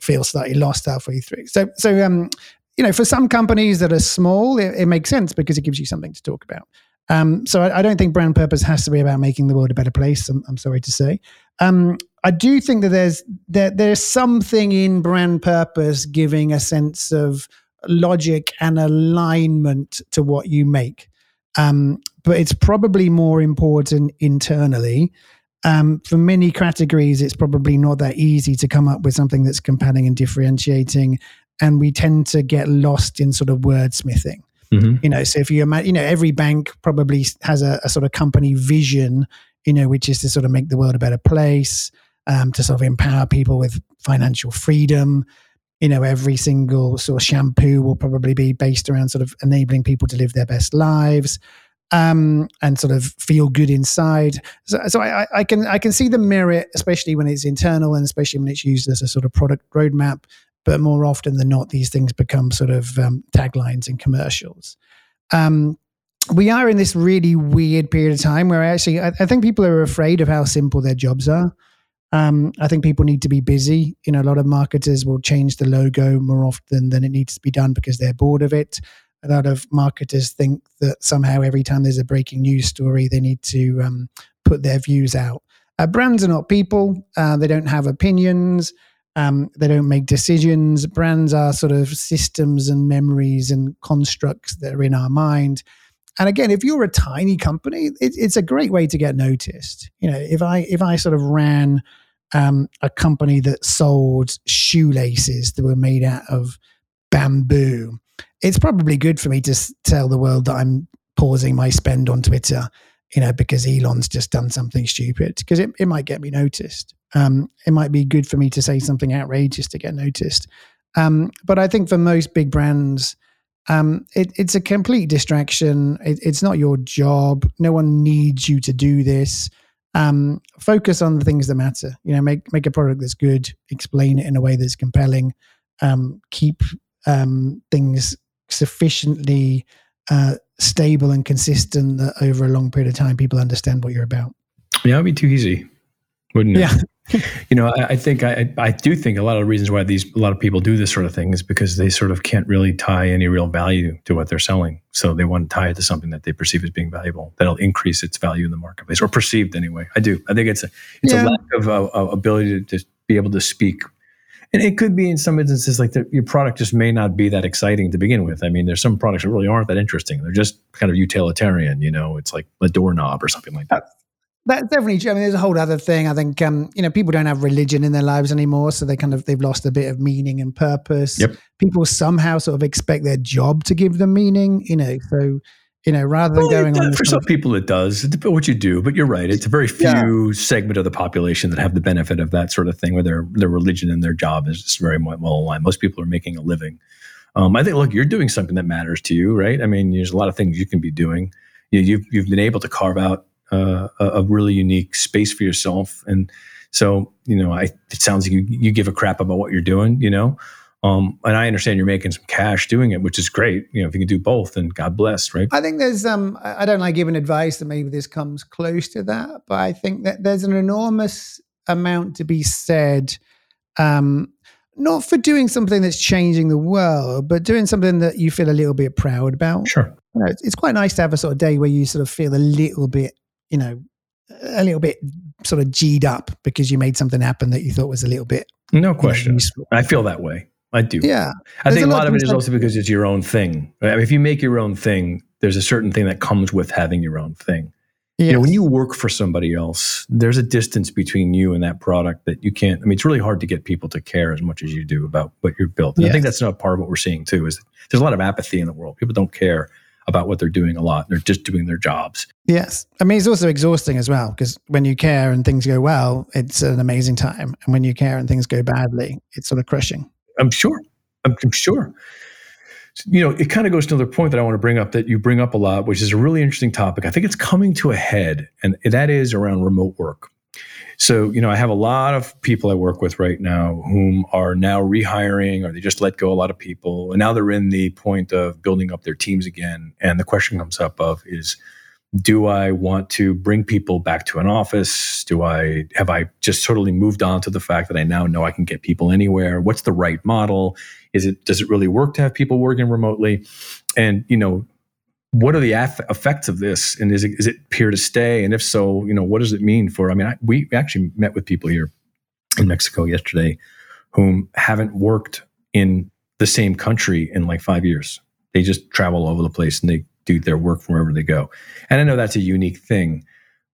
feel slightly lost halfway through. So, so um, you know, for some companies that are small, it, it makes sense because it gives you something to talk about. Um, so I, I don't think brand purpose has to be about making the world a better place. I'm, I'm sorry to say. Um, I do think that there's there, there's something in brand purpose giving a sense of logic and alignment to what you make. Um, but it's probably more important internally. Um, for many categories, it's probably not that easy to come up with something that's compelling and differentiating. And we tend to get lost in sort of wordsmithing you know so if you imagine you know every bank probably has a, a, sort of company vision you know which is to sort of make the world a better place um, to sort of empower people with financial freedom. You know every single sort of shampoo will probably be based around sort of enabling people to live their best lives um, and sort of feel good inside. So, so I, I can i can see the merit especially when it's internal and especially when it's used as a sort of product roadmap but more often than not, these things become sort of um, taglines and commercials. Um, we are in this really weird period of time where actually I, I think people are afraid of how simple their jobs are. Um, I think people need to be busy. You know, a lot of marketers will change the logo more often than it needs to be done because they're bored of it. A lot of marketers think that somehow every time there's a breaking news story, they need to um, put their views out. Uh, brands are not people; uh, they don't have opinions. Um, they don't make decisions. Brands are sort of systems and memories and constructs that are in our mind. and again, if you're a tiny company, it, it's a great way to get noticed. You know, if I if I sort of ran um, a company that sold shoelaces that were made out of bamboo, it's probably good for me to tell the world that I'm pausing my spend on Twitter, you know, because Elon's just done something stupid, because it, it might get me noticed. Um, it might be good for me to say something outrageous to get noticed. Um, but I think for most big brands, um, it, it's a complete distraction. It, it's not your job. No one needs you to do this. Um, focus on the things that matter. You know, make make a product that's good. Explain it in a way that's compelling. Um, keep um, things sufficiently uh, stable and consistent that over a long period of time, people understand what you're about. Yeah, it'd be too easy, wouldn't it? Yeah. You know, I, I think I, I do think a lot of the reasons why these a lot of people do this sort of thing is because they sort of can't really tie any real value to what they're selling. So they want to tie it to something that they perceive as being valuable that'll increase its value in the marketplace or perceived anyway. I do. I think it's a it's Yeah. a lack of uh, uh, ability to just be able to speak. And it could be in some instances like the, your product just may not be that exciting to begin with. I mean, there's some products that really aren't that interesting. They're just kind of utilitarian. You know, it's like a doorknob or something like that. That's definitely true. I mean, there's a whole other thing. I think um, you know people don't have religion in their lives anymore, so they kind of they've lost a bit of meaning and purpose. Yep. People somehow sort of expect their job to give them meaning. You know, so you know rather than Well, going it- on for some of- people, it does. It depends what you do, but you're right. It's a very few segment of the population that have the benefit of that sort of thing, where their their religion and their job is just very well aligned. Most people are making a living. Um, I think, look, you're doing something that matters to you, right? I mean, there's a lot of things you can be doing. You, you've you've been able to carve out uh, a, a really unique space for yourself, and so you know, I it sounds like you you give a crap about what you're doing, you know. Um, and I understand you're making some cash doing it, which is great. You know, if you can do both, then God bless, right? I think there's um I I don't like giving advice that maybe this comes close to that, but I think that there's an enormous amount to be said um not for doing something that's changing the world, but doing something that you feel a little bit proud about. Sure. You know, it's, it's quite nice to have a sort of day where you sort of feel a little bit, you know, a little bit sort of G'd up because you made something happen that you thought was a little bit No you know, question. I feel that way. I do. Yeah. I There's think a lot lot of it is also because it's your own thing. I mean, if you make your own thing, there's a certain thing that comes with having your own thing. You know, when you work for somebody else, there's a distance between you and that product that you can't. I mean, it's really hard to get people to care as much as you do about what you've built. And I think that's not part of what we're seeing too. Is there's a lot of apathy in the world. People don't care about what they're doing a lot. They're just doing their jobs. Yes. I mean, it's also exhausting as well because when you care and things go well, it's an amazing time. And when you care and things go badly, it's sort of crushing. I'm sure. I'm, I'm sure. You know, it kind of goes to another point that I want to bring up that you bring up a lot, which is a really interesting topic. I think it's coming to a head, and that is around remote work. So, you know, I have a lot of people I work with right now whom are now rehiring or they just let go a lot of people. And now they're in the point of building up their teams again. And the question comes up of is do I want to bring people back to an office? Do I have I just totally moved on to the fact that I now know I can get people anywhere? What's the right model? Is it does it really work to have people working remotely? And you know, what are the effects of this? And is it is it here to stay? And if so, you know, what does it mean for? I mean, I, we actually met with people here in Mexico yesterday whom haven't worked in the same country in like five years. They just travel all over the place and they do their work from wherever they go. And I know that's a unique thing,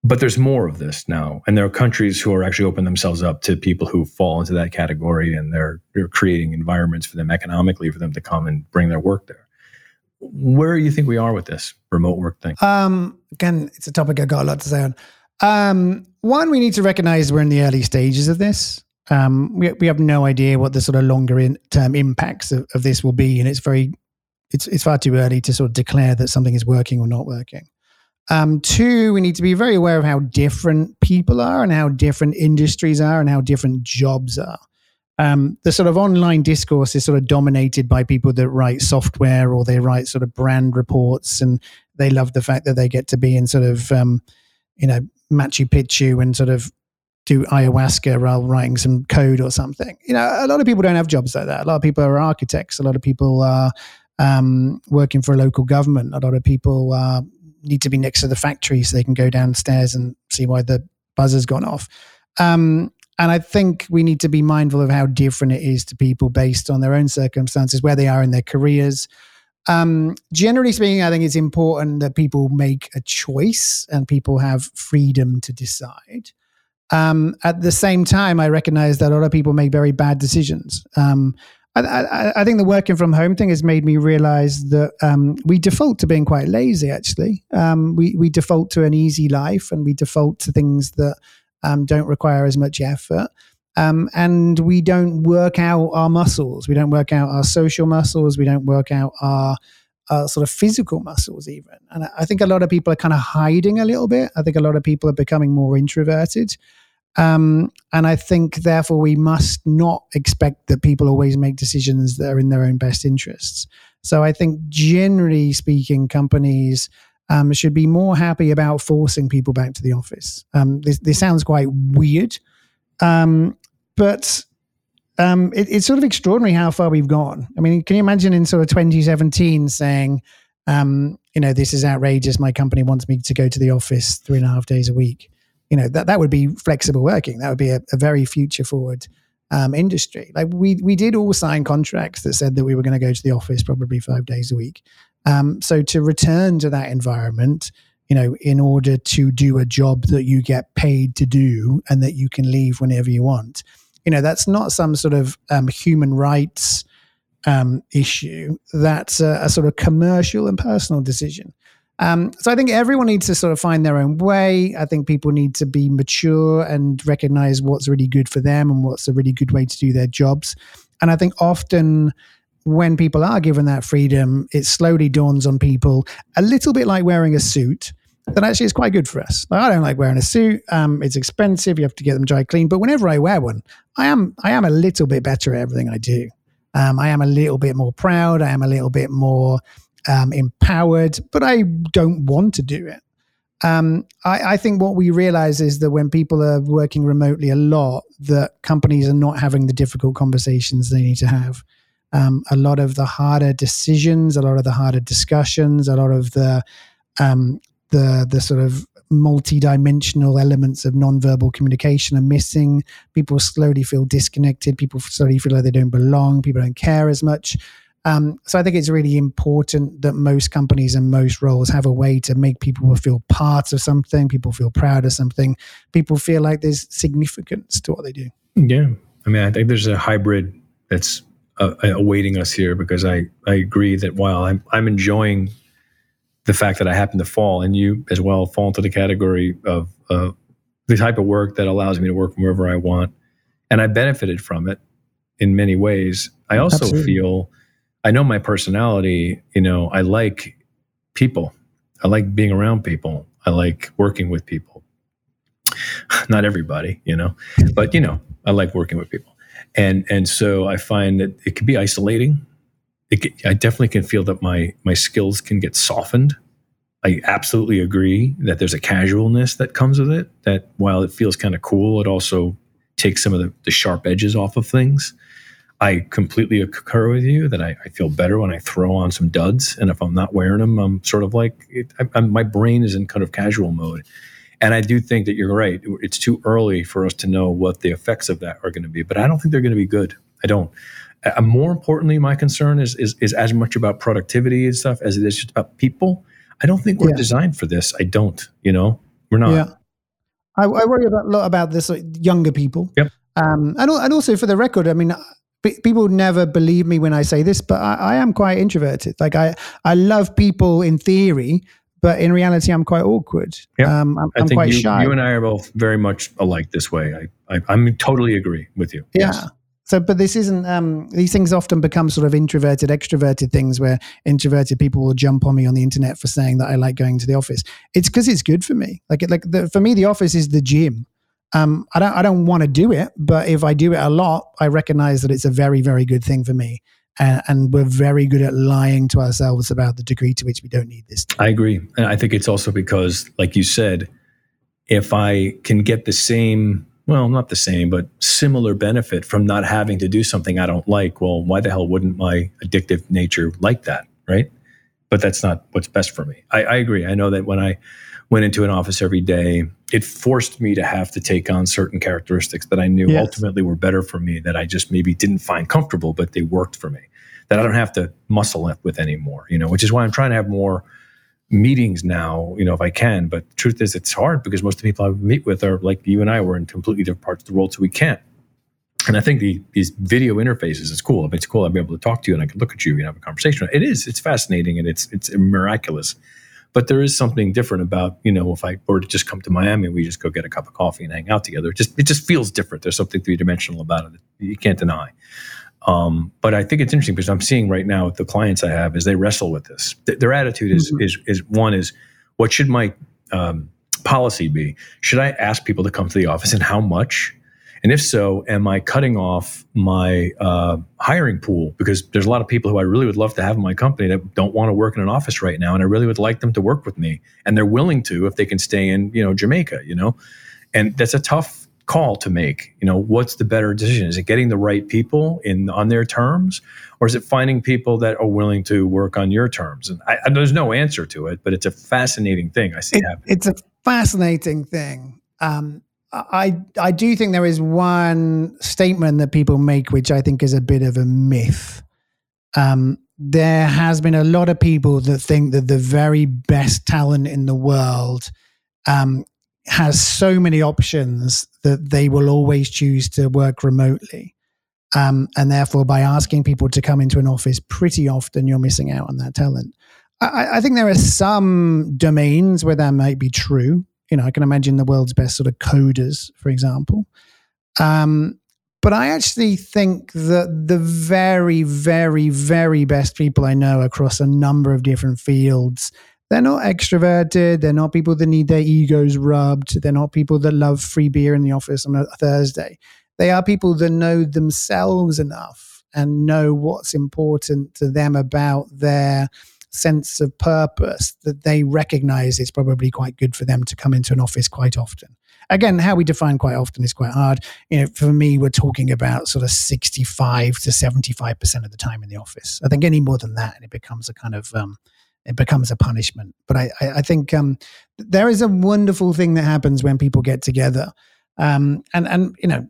but there's more of this now. And there are countries who are actually opening themselves up to people who fall into that category and they're, they're creating environments for them economically for them to come and bring their work there. Where do you think we are with this remote work thing? Um, again, it's a topic I've got a lot to say on. Um, one, we need to recognize we're in the early stages of this. Um, we, we have no idea what the sort of longer in, term impacts of, of this will be, and it's very, it's it's far too early to sort of declare that something is working or not working. Um, two, we need to be very aware of how different people are and how different industries are and how different jobs are. Um, the sort of online discourse is sort of dominated by people that write software or they write sort of brand reports and they love the fact that they get to be in sort of um, you know Machu Picchu and sort of do ayahuasca while writing some code or something. You know, a lot of people don't have jobs like that. A lot of people are architects. A lot of people are um, working for a local government. A lot of people uh, need to be next to the factory so they can go downstairs and see why the buzzer's gone off. Um, and I think we need to be mindful of how different it is to people based on their own circumstances, where they are in their careers, Um, generally speaking, I think it's important that people make a choice and people have freedom to decide. Um, at the same time, I recognize that a lot of people make very bad decisions. Um, I, I, I, think the working from home thing has made me realize that um, we default to being quite lazy. Actually, um, we we default to an easy life, and we default to things that um, don't require as much effort. Um, and we don't work out our muscles. We don't work out our social muscles. We don't work out our, our sort of physical muscles, even. And I think a lot of people are kind of hiding a little bit. I think a lot of people are becoming more introverted. Um, and I think, therefore, we must not expect that people always make decisions that are in their own best interests. So I think, generally speaking, companies um, should be more happy about forcing people back to the office. Um, this, this sounds quite weird, um, but um, it, it's sort of extraordinary how far we've gone. I mean, can you imagine in sort of 2017 saying, um, you know, this is outrageous. My company wants me to go to the office three and a half days a week. You know, that, that would be flexible working. That would be a, a very future forward um, industry. Like we we did all sign contracts that said that we were going to go to the office probably five days a week. Um, so to return to that environment, you know, in order to do a job that you get paid to do and that you can leave whenever you want, you know, that's not some sort of um, human rights um, issue. That's a, a, sort of commercial and personal decision. Um, so I think everyone needs to sort of find their own way. I think people need to be mature and recognize what's really good for them and what's a really good way to do their jobs. And I think often when people are given that freedom, it slowly dawns on people a little bit like wearing a suit that actually is quite good for us. Like, I don't like wearing a suit. Um, it's expensive. You have to get them dry clean. But whenever I wear one, I am I am a little bit better at everything I do. Um, I am a little bit more proud. I am a little bit more um, empowered, but I don't want to do it. Um, I, I, think what we realize is that when people are working remotely a lot, that companies are not having the difficult conversations they need to have um, a lot of the harder decisions, a lot of the harder discussions, a lot of the um, the the sort of multi-dimensional elements of nonverbal communication are missing. People slowly feel disconnected. People slowly feel like they don't belong. People don't care as much. Um, so I think it's really important that most companies and most roles have a way to make people feel part of something. People feel proud of something. People feel like there's significance to what they do. Yeah, I mean, I think there's a hybrid that's uh, awaiting us here because I, I agree that while I'm, I'm enjoying the fact that I happen to fall and you as well fall into the category of uh, the type of work that allows me to work wherever I want. And I benefited from it in many ways. I also Absolutely. feel, I know my personality, you know, I like people. I like being around people. I like working with people. Not everybody, you know, but you know, I like working with people and and so I find that it can be isolating. Can, I definitely can feel that my my skills can get softened. I absolutely agree that there's a casualness that comes with it. That while it feels kind of cool, it also takes some of the, the, sharp edges off of things. I completely concur with you that I, I, feel better when I throw on some duds, and if I'm not wearing them, I'm sort of like it, I, my brain is in kind of casual mode. And I do think that you're right. It's too early for us to know what the effects of that are going to be, but I don't think they're going to be good. I don't. Uh, more importantly, my concern is, is is as much about productivity and stuff as it is just about people. I don't think we're yeah. designed for this. I don't. You know, we're not. Yeah, I, I worry about, a lot about this like, younger people. Yep. Um, and and also for the record, I mean, people never believe me when I say this, but I, I, am quite introverted. Like I, I love people in theory, but in reality, I'm quite awkward. Yeah, um, I'm, I think quite you, shy. You and I are both very much alike this way. I, I, I totally agree with you. Yeah. Yes. So, but this isn't. Um, these things often become sort of introverted, extroverted things, where introverted people will jump on me on the internet for saying that I like going to the office. It's because it's good for me. Like, like the, for me, the office is the gym. Um, I don't, I don't want to do it, but if I do it a lot, I recognize that it's a very, very good thing for me and, and, we're very good at lying to ourselves about the degree to which we don't need this. I agree, and I think it's also because, like you said, if I can get the same, well, not the same, but similar benefit from not having to do something I don't like, well, why the hell wouldn't my addictive nature like that, right? But that's not what's best for me. I, I agree. I know that when I went into an office every day, it forced me to have to take on certain characteristics that I knew yes. ultimately were better for me that I just maybe didn't find comfortable, but they worked for me. That I don't have to muscle it with anymore, you know, which is why I'm trying to have more meetings now, you know, if I can. But the truth is, it's hard because most of the people I meet with are like you and I were in completely different parts of the world, so we can't. And I think the, these video interfaces is cool. If it's cool, I'll be able to talk to you and I can look at you and have a conversation. It is. It's fascinating and it's it's miraculous. But there is something different about you know if I were to just come to Miami, we just go get a cup of coffee and hang out together. It just it just feels different. There's something three dimensional about it that you can't deny. Um, but I think it's interesting because I'm seeing right now with the clients I have is they wrestle with this. Th- their attitude is, mm-hmm. is is one is what should my um, policy be? Should I ask people to come to the office and how much? And if so, am I cutting off my uh, hiring pool? Because there's a lot of people who I really would love to have in my company that don't want to work in an office right now, and I really would like them to work with me, and they're willing to if they can stay in, you know, Jamaica, you know, and that's a tough call to make. You know, what's the better decision? Is it getting the right people in on their terms, or is it finding people that are willing to work on your terms? And I, I, there's no answer to it, but it's a fascinating thing I see it, happening. It's a fascinating thing. Um, I I do think there is one statement that people make, which I think is a bit of a myth. Um, there has been a lot of people that think that the very best talent in the world um, has so many options that they will always choose to work remotely. Um, and therefore, by asking people to come into an office pretty often, you're missing out on that talent. I, I think there are some domains where that might be true you know, I can imagine the world's best sort of coders, for example. Um, but I actually think that the very, very, very best people I know across a number of different fields, they're not extroverted. They're not people that need their egos rubbed. They're not people that love free beer in the office on a Thursday. They are people that know themselves enough and know what's important to them about their sense of purpose that they recognize it's probably quite good for them to come into an office quite often. Again, how we define quite often is quite hard. You know, for me, we're talking about sort of 65 to 75% of the time in the office. I think any more than that, and it becomes a kind of, um, it becomes a punishment. But I, I, I think um, there is a wonderful thing that happens when people get together. Um, and, and, you know,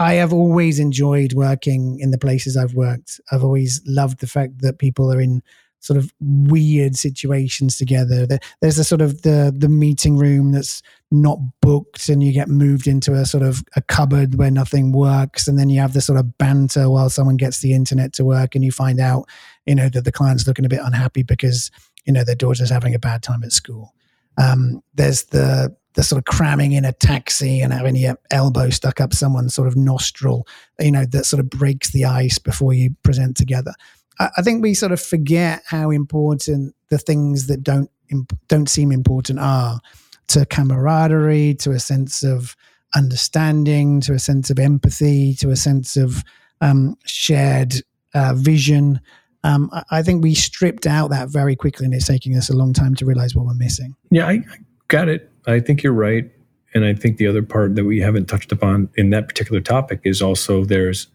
I have always enjoyed working in the places I've worked. I've always loved the fact that people are in sort of weird situations together. There's a sort of the the meeting room that's not booked, and you get moved into a sort of a cupboard where nothing works, and then you have the sort of banter while someone gets the internet to work, and you find out, you know, that the client's looking a bit unhappy because you know their daughter's having a bad time at school. Um, there's the the sort of cramming in a taxi and having your elbow stuck up someone's sort of nostril, you know, that sort of breaks the ice before you present together. I think we sort of forget how important the things that don't don't seem important are to camaraderie, to a sense of understanding, to a sense of empathy, to a sense of um, shared uh, vision. Um, I think we stripped out that very quickly, and it's taking us a long time to realize what we're missing. Yeah, I, I got it. I think you're right, and I think the other part that we haven't touched upon in that particular topic is also there's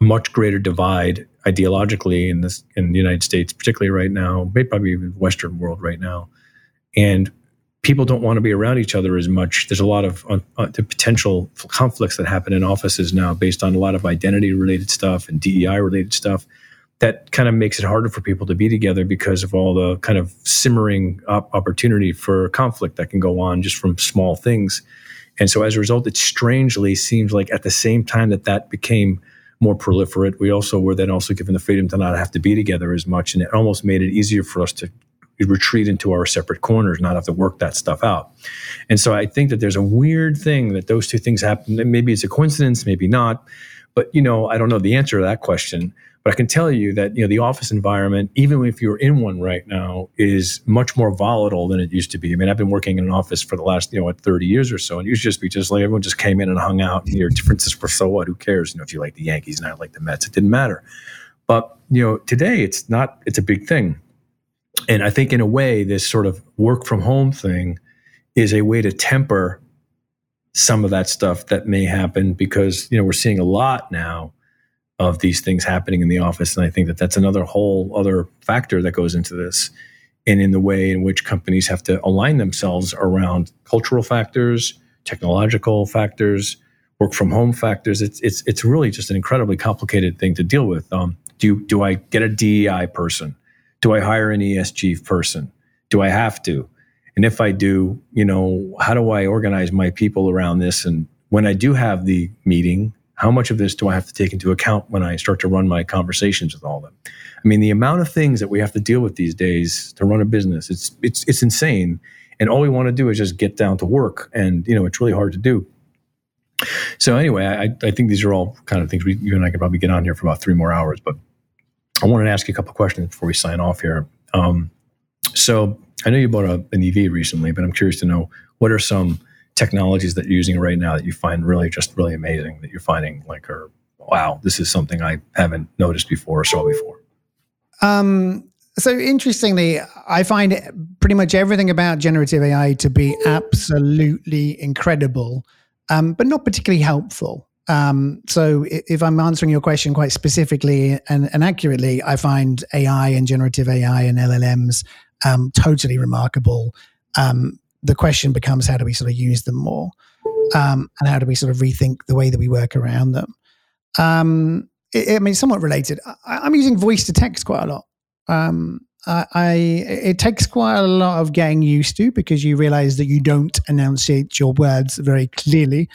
a much greater divide ideologically in this in the United States, particularly right now, maybe probably even Western world right now, and people don't want to be around each other as much. There's a lot of uh, uh the potential conflicts that happen in offices now based on a lot of identity related stuff and DEI related stuff. That kind of makes it harder for people to be together because of all the kind of simmering op- opportunity for conflict that can go on just from small things. And so as a result, it strangely seems like at the same time that that became more proliferate. We also were then also given the freedom to not have to be together as much, and it almost made it easier for us to retreat into our separate corners, not have to work that stuff out. And so I think that there's a weird thing that those two things happen. Maybe it's a coincidence, maybe not. But you know, I don't know the answer to that question. But I can tell you that you know the office environment, even if you're in one right now, is much more volatile than it used to be. I mean, I've been working in an office for the last you know what 30 years or so, and it used to just be just like everyone just came in and hung out. And your differences were so what? Who cares? You know, if you like the Yankees and I like the Mets, it didn't matter. But you know, today it's not. It's a big thing, and I think in a way, this sort of work from home thing is a way to temper some of that stuff that may happen because you know we're seeing a lot now of these things happening in the office. And I think that that's another whole other factor that goes into this and in the way in which companies have to align themselves around cultural factors, technological factors, work from home factors. It's it's it's really just an incredibly complicated thing to deal with. Um, do do I get a DEI person? Do I hire an ESG person? Do I have to? And if I do, you know, how do I organize my people around this? And when I do have the meeting, how much of this do I have to take into account when I start to run my conversations with all of them? I mean, the amount of things that we have to deal with these days to run a business, it's it's it's insane. And all we want to do is just get down to work. And, you know, it's really hard to do. So anyway, I, I think these are all kind of things we, you and I could probably get on here for about three more hours, but I wanted to ask you a couple questions before we sign off here. Um, so I know you bought a, an EV recently, but I'm curious to know what are some technologies that you're using right now that you find really just really amazing that you're finding like are wow this is something i haven't noticed before or saw before? Um so interestingly i find pretty much everything about generative ai to be absolutely incredible um, but not particularly helpful. Um, so if i'm answering your question quite specifically and, and accurately i find ai and generative ai and llms um, totally remarkable. Um, the question becomes how do we sort of use them more um, and how do we sort of rethink the way that we work around them um, it, I mean, somewhat related. I, am using voice to text quite a lot. Um, I, I, it takes quite a lot of getting used to because you realize that you don't enunciate your words very clearly.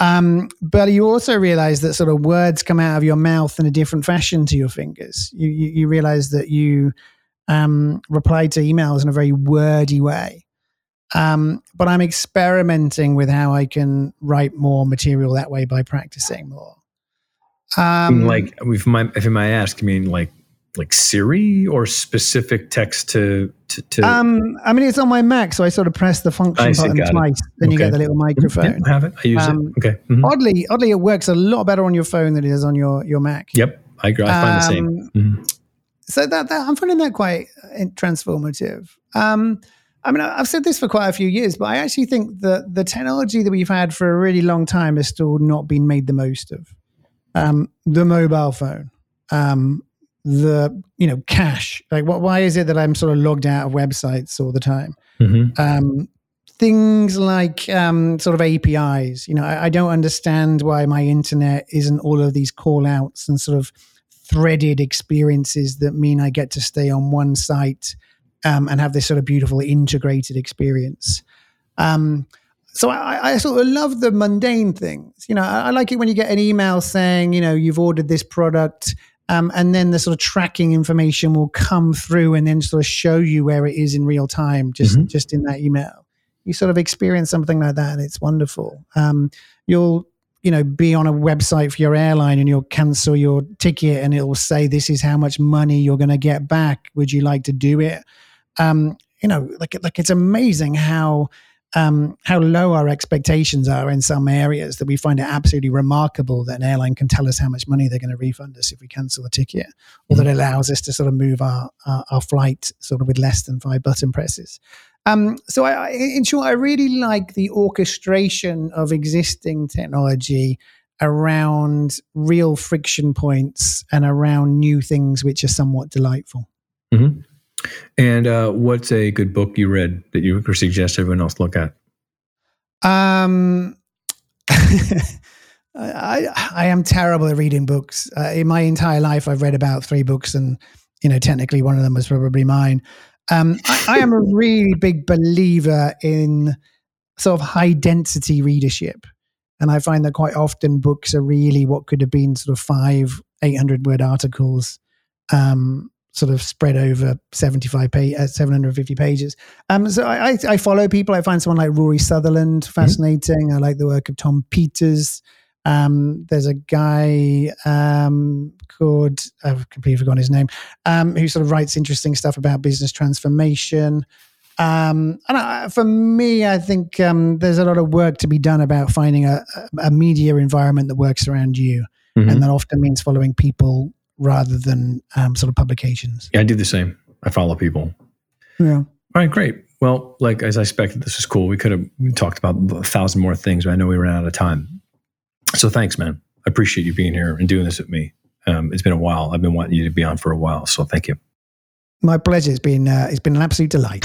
Um, but you also realize that sort of words come out of your mouth in a different fashion to your fingers. You you, you realize that you um, reply to emails in a very wordy way. Um, but I'm experimenting with how I can write more material that way by practicing more. Um, like, if my if I might ask, I mean, like, like Siri or specific text to to. to um, I mean, it's on my Mac, so I sort of press the function see, button twice, then okay. you get the little microphone. Yeah, have it. I use um, it. Okay. Mm-hmm. Oddly, oddly, it works a lot better on your phone than it is on your your Mac. Yep, I, agree. I find the same. Um, mm-hmm. So that, that I'm finding that quite uh, transformative. Um, I mean, I've said this for quite a few years, but I actually think that the technology that we've had for a really long time has still not been made the most of um, the mobile phone, um, the you know cache. Like, what? Why is it that I'm sort of logged out of websites all the time? Mm-hmm. Um, things like um, sort of APIs. You know, I, I, don't understand why my internet isn't all of these call outs and sort of threaded experiences that mean I get to stay on one site um, and have this sort of beautiful integrated experience. Um, so I, I, sort of love the mundane things. You know, I, I, like it when you get an email saying, you know, you've ordered this product, um, and then the sort of tracking information will come through and then sort of show you where it is in real time, just mm-hmm. just in that email. You sort of experience something like that, and it's wonderful. Um, you'll you know be on a website for your airline and you'll cancel your ticket and it'll say this is how much money you're going to get back. Would you like to do it? Um, you know like like it's amazing how um, how low our expectations are in some areas that we find it absolutely remarkable that an airline can tell us how much money they're going to refund us if we cancel the ticket, or that mm-hmm. allows us to sort of move our, our, our flight sort of with less than five button presses. Um, so, I, in short, I really like the orchestration of existing technology around real friction points and around new things which are somewhat delightful. Mm-hmm. And uh, what's a good book you read that you would suggest everyone else look at? Um, I I am terrible at reading books. Uh, in my entire life, I've read about three books, and you know, technically, one of them was probably mine. Um, I, I am a really big believer in sort of high density readership, and I find that quite often books are really what could have been sort of five, eight hundred word articles. Um, sort of spread over 75 page, uh, 750 pages. Um, so I, I, I, follow people. I find someone like Rory Sutherland mm-hmm. fascinating. Mm-hmm. I like the work of Tom Peters. Um, there's a guy um, called I've completely forgotten his name, um, who sort of writes interesting stuff about business transformation. Um, and I, for me, I think um, there's a lot of work to be done about finding a, a media environment that works around you, mm-hmm. and that often means following people rather than um, sort of publications. Yeah, I do the same. I follow people. Yeah. All right, great. Well, like as I expected, this was cool. We could have talked about a thousand more things, but I know we ran out of time. So thanks, man. I appreciate you being here and doing this with me. Um, it's been a while. I've been wanting you to be on for a while. So thank you. My pleasure. It's been uh, it's been an absolute delight.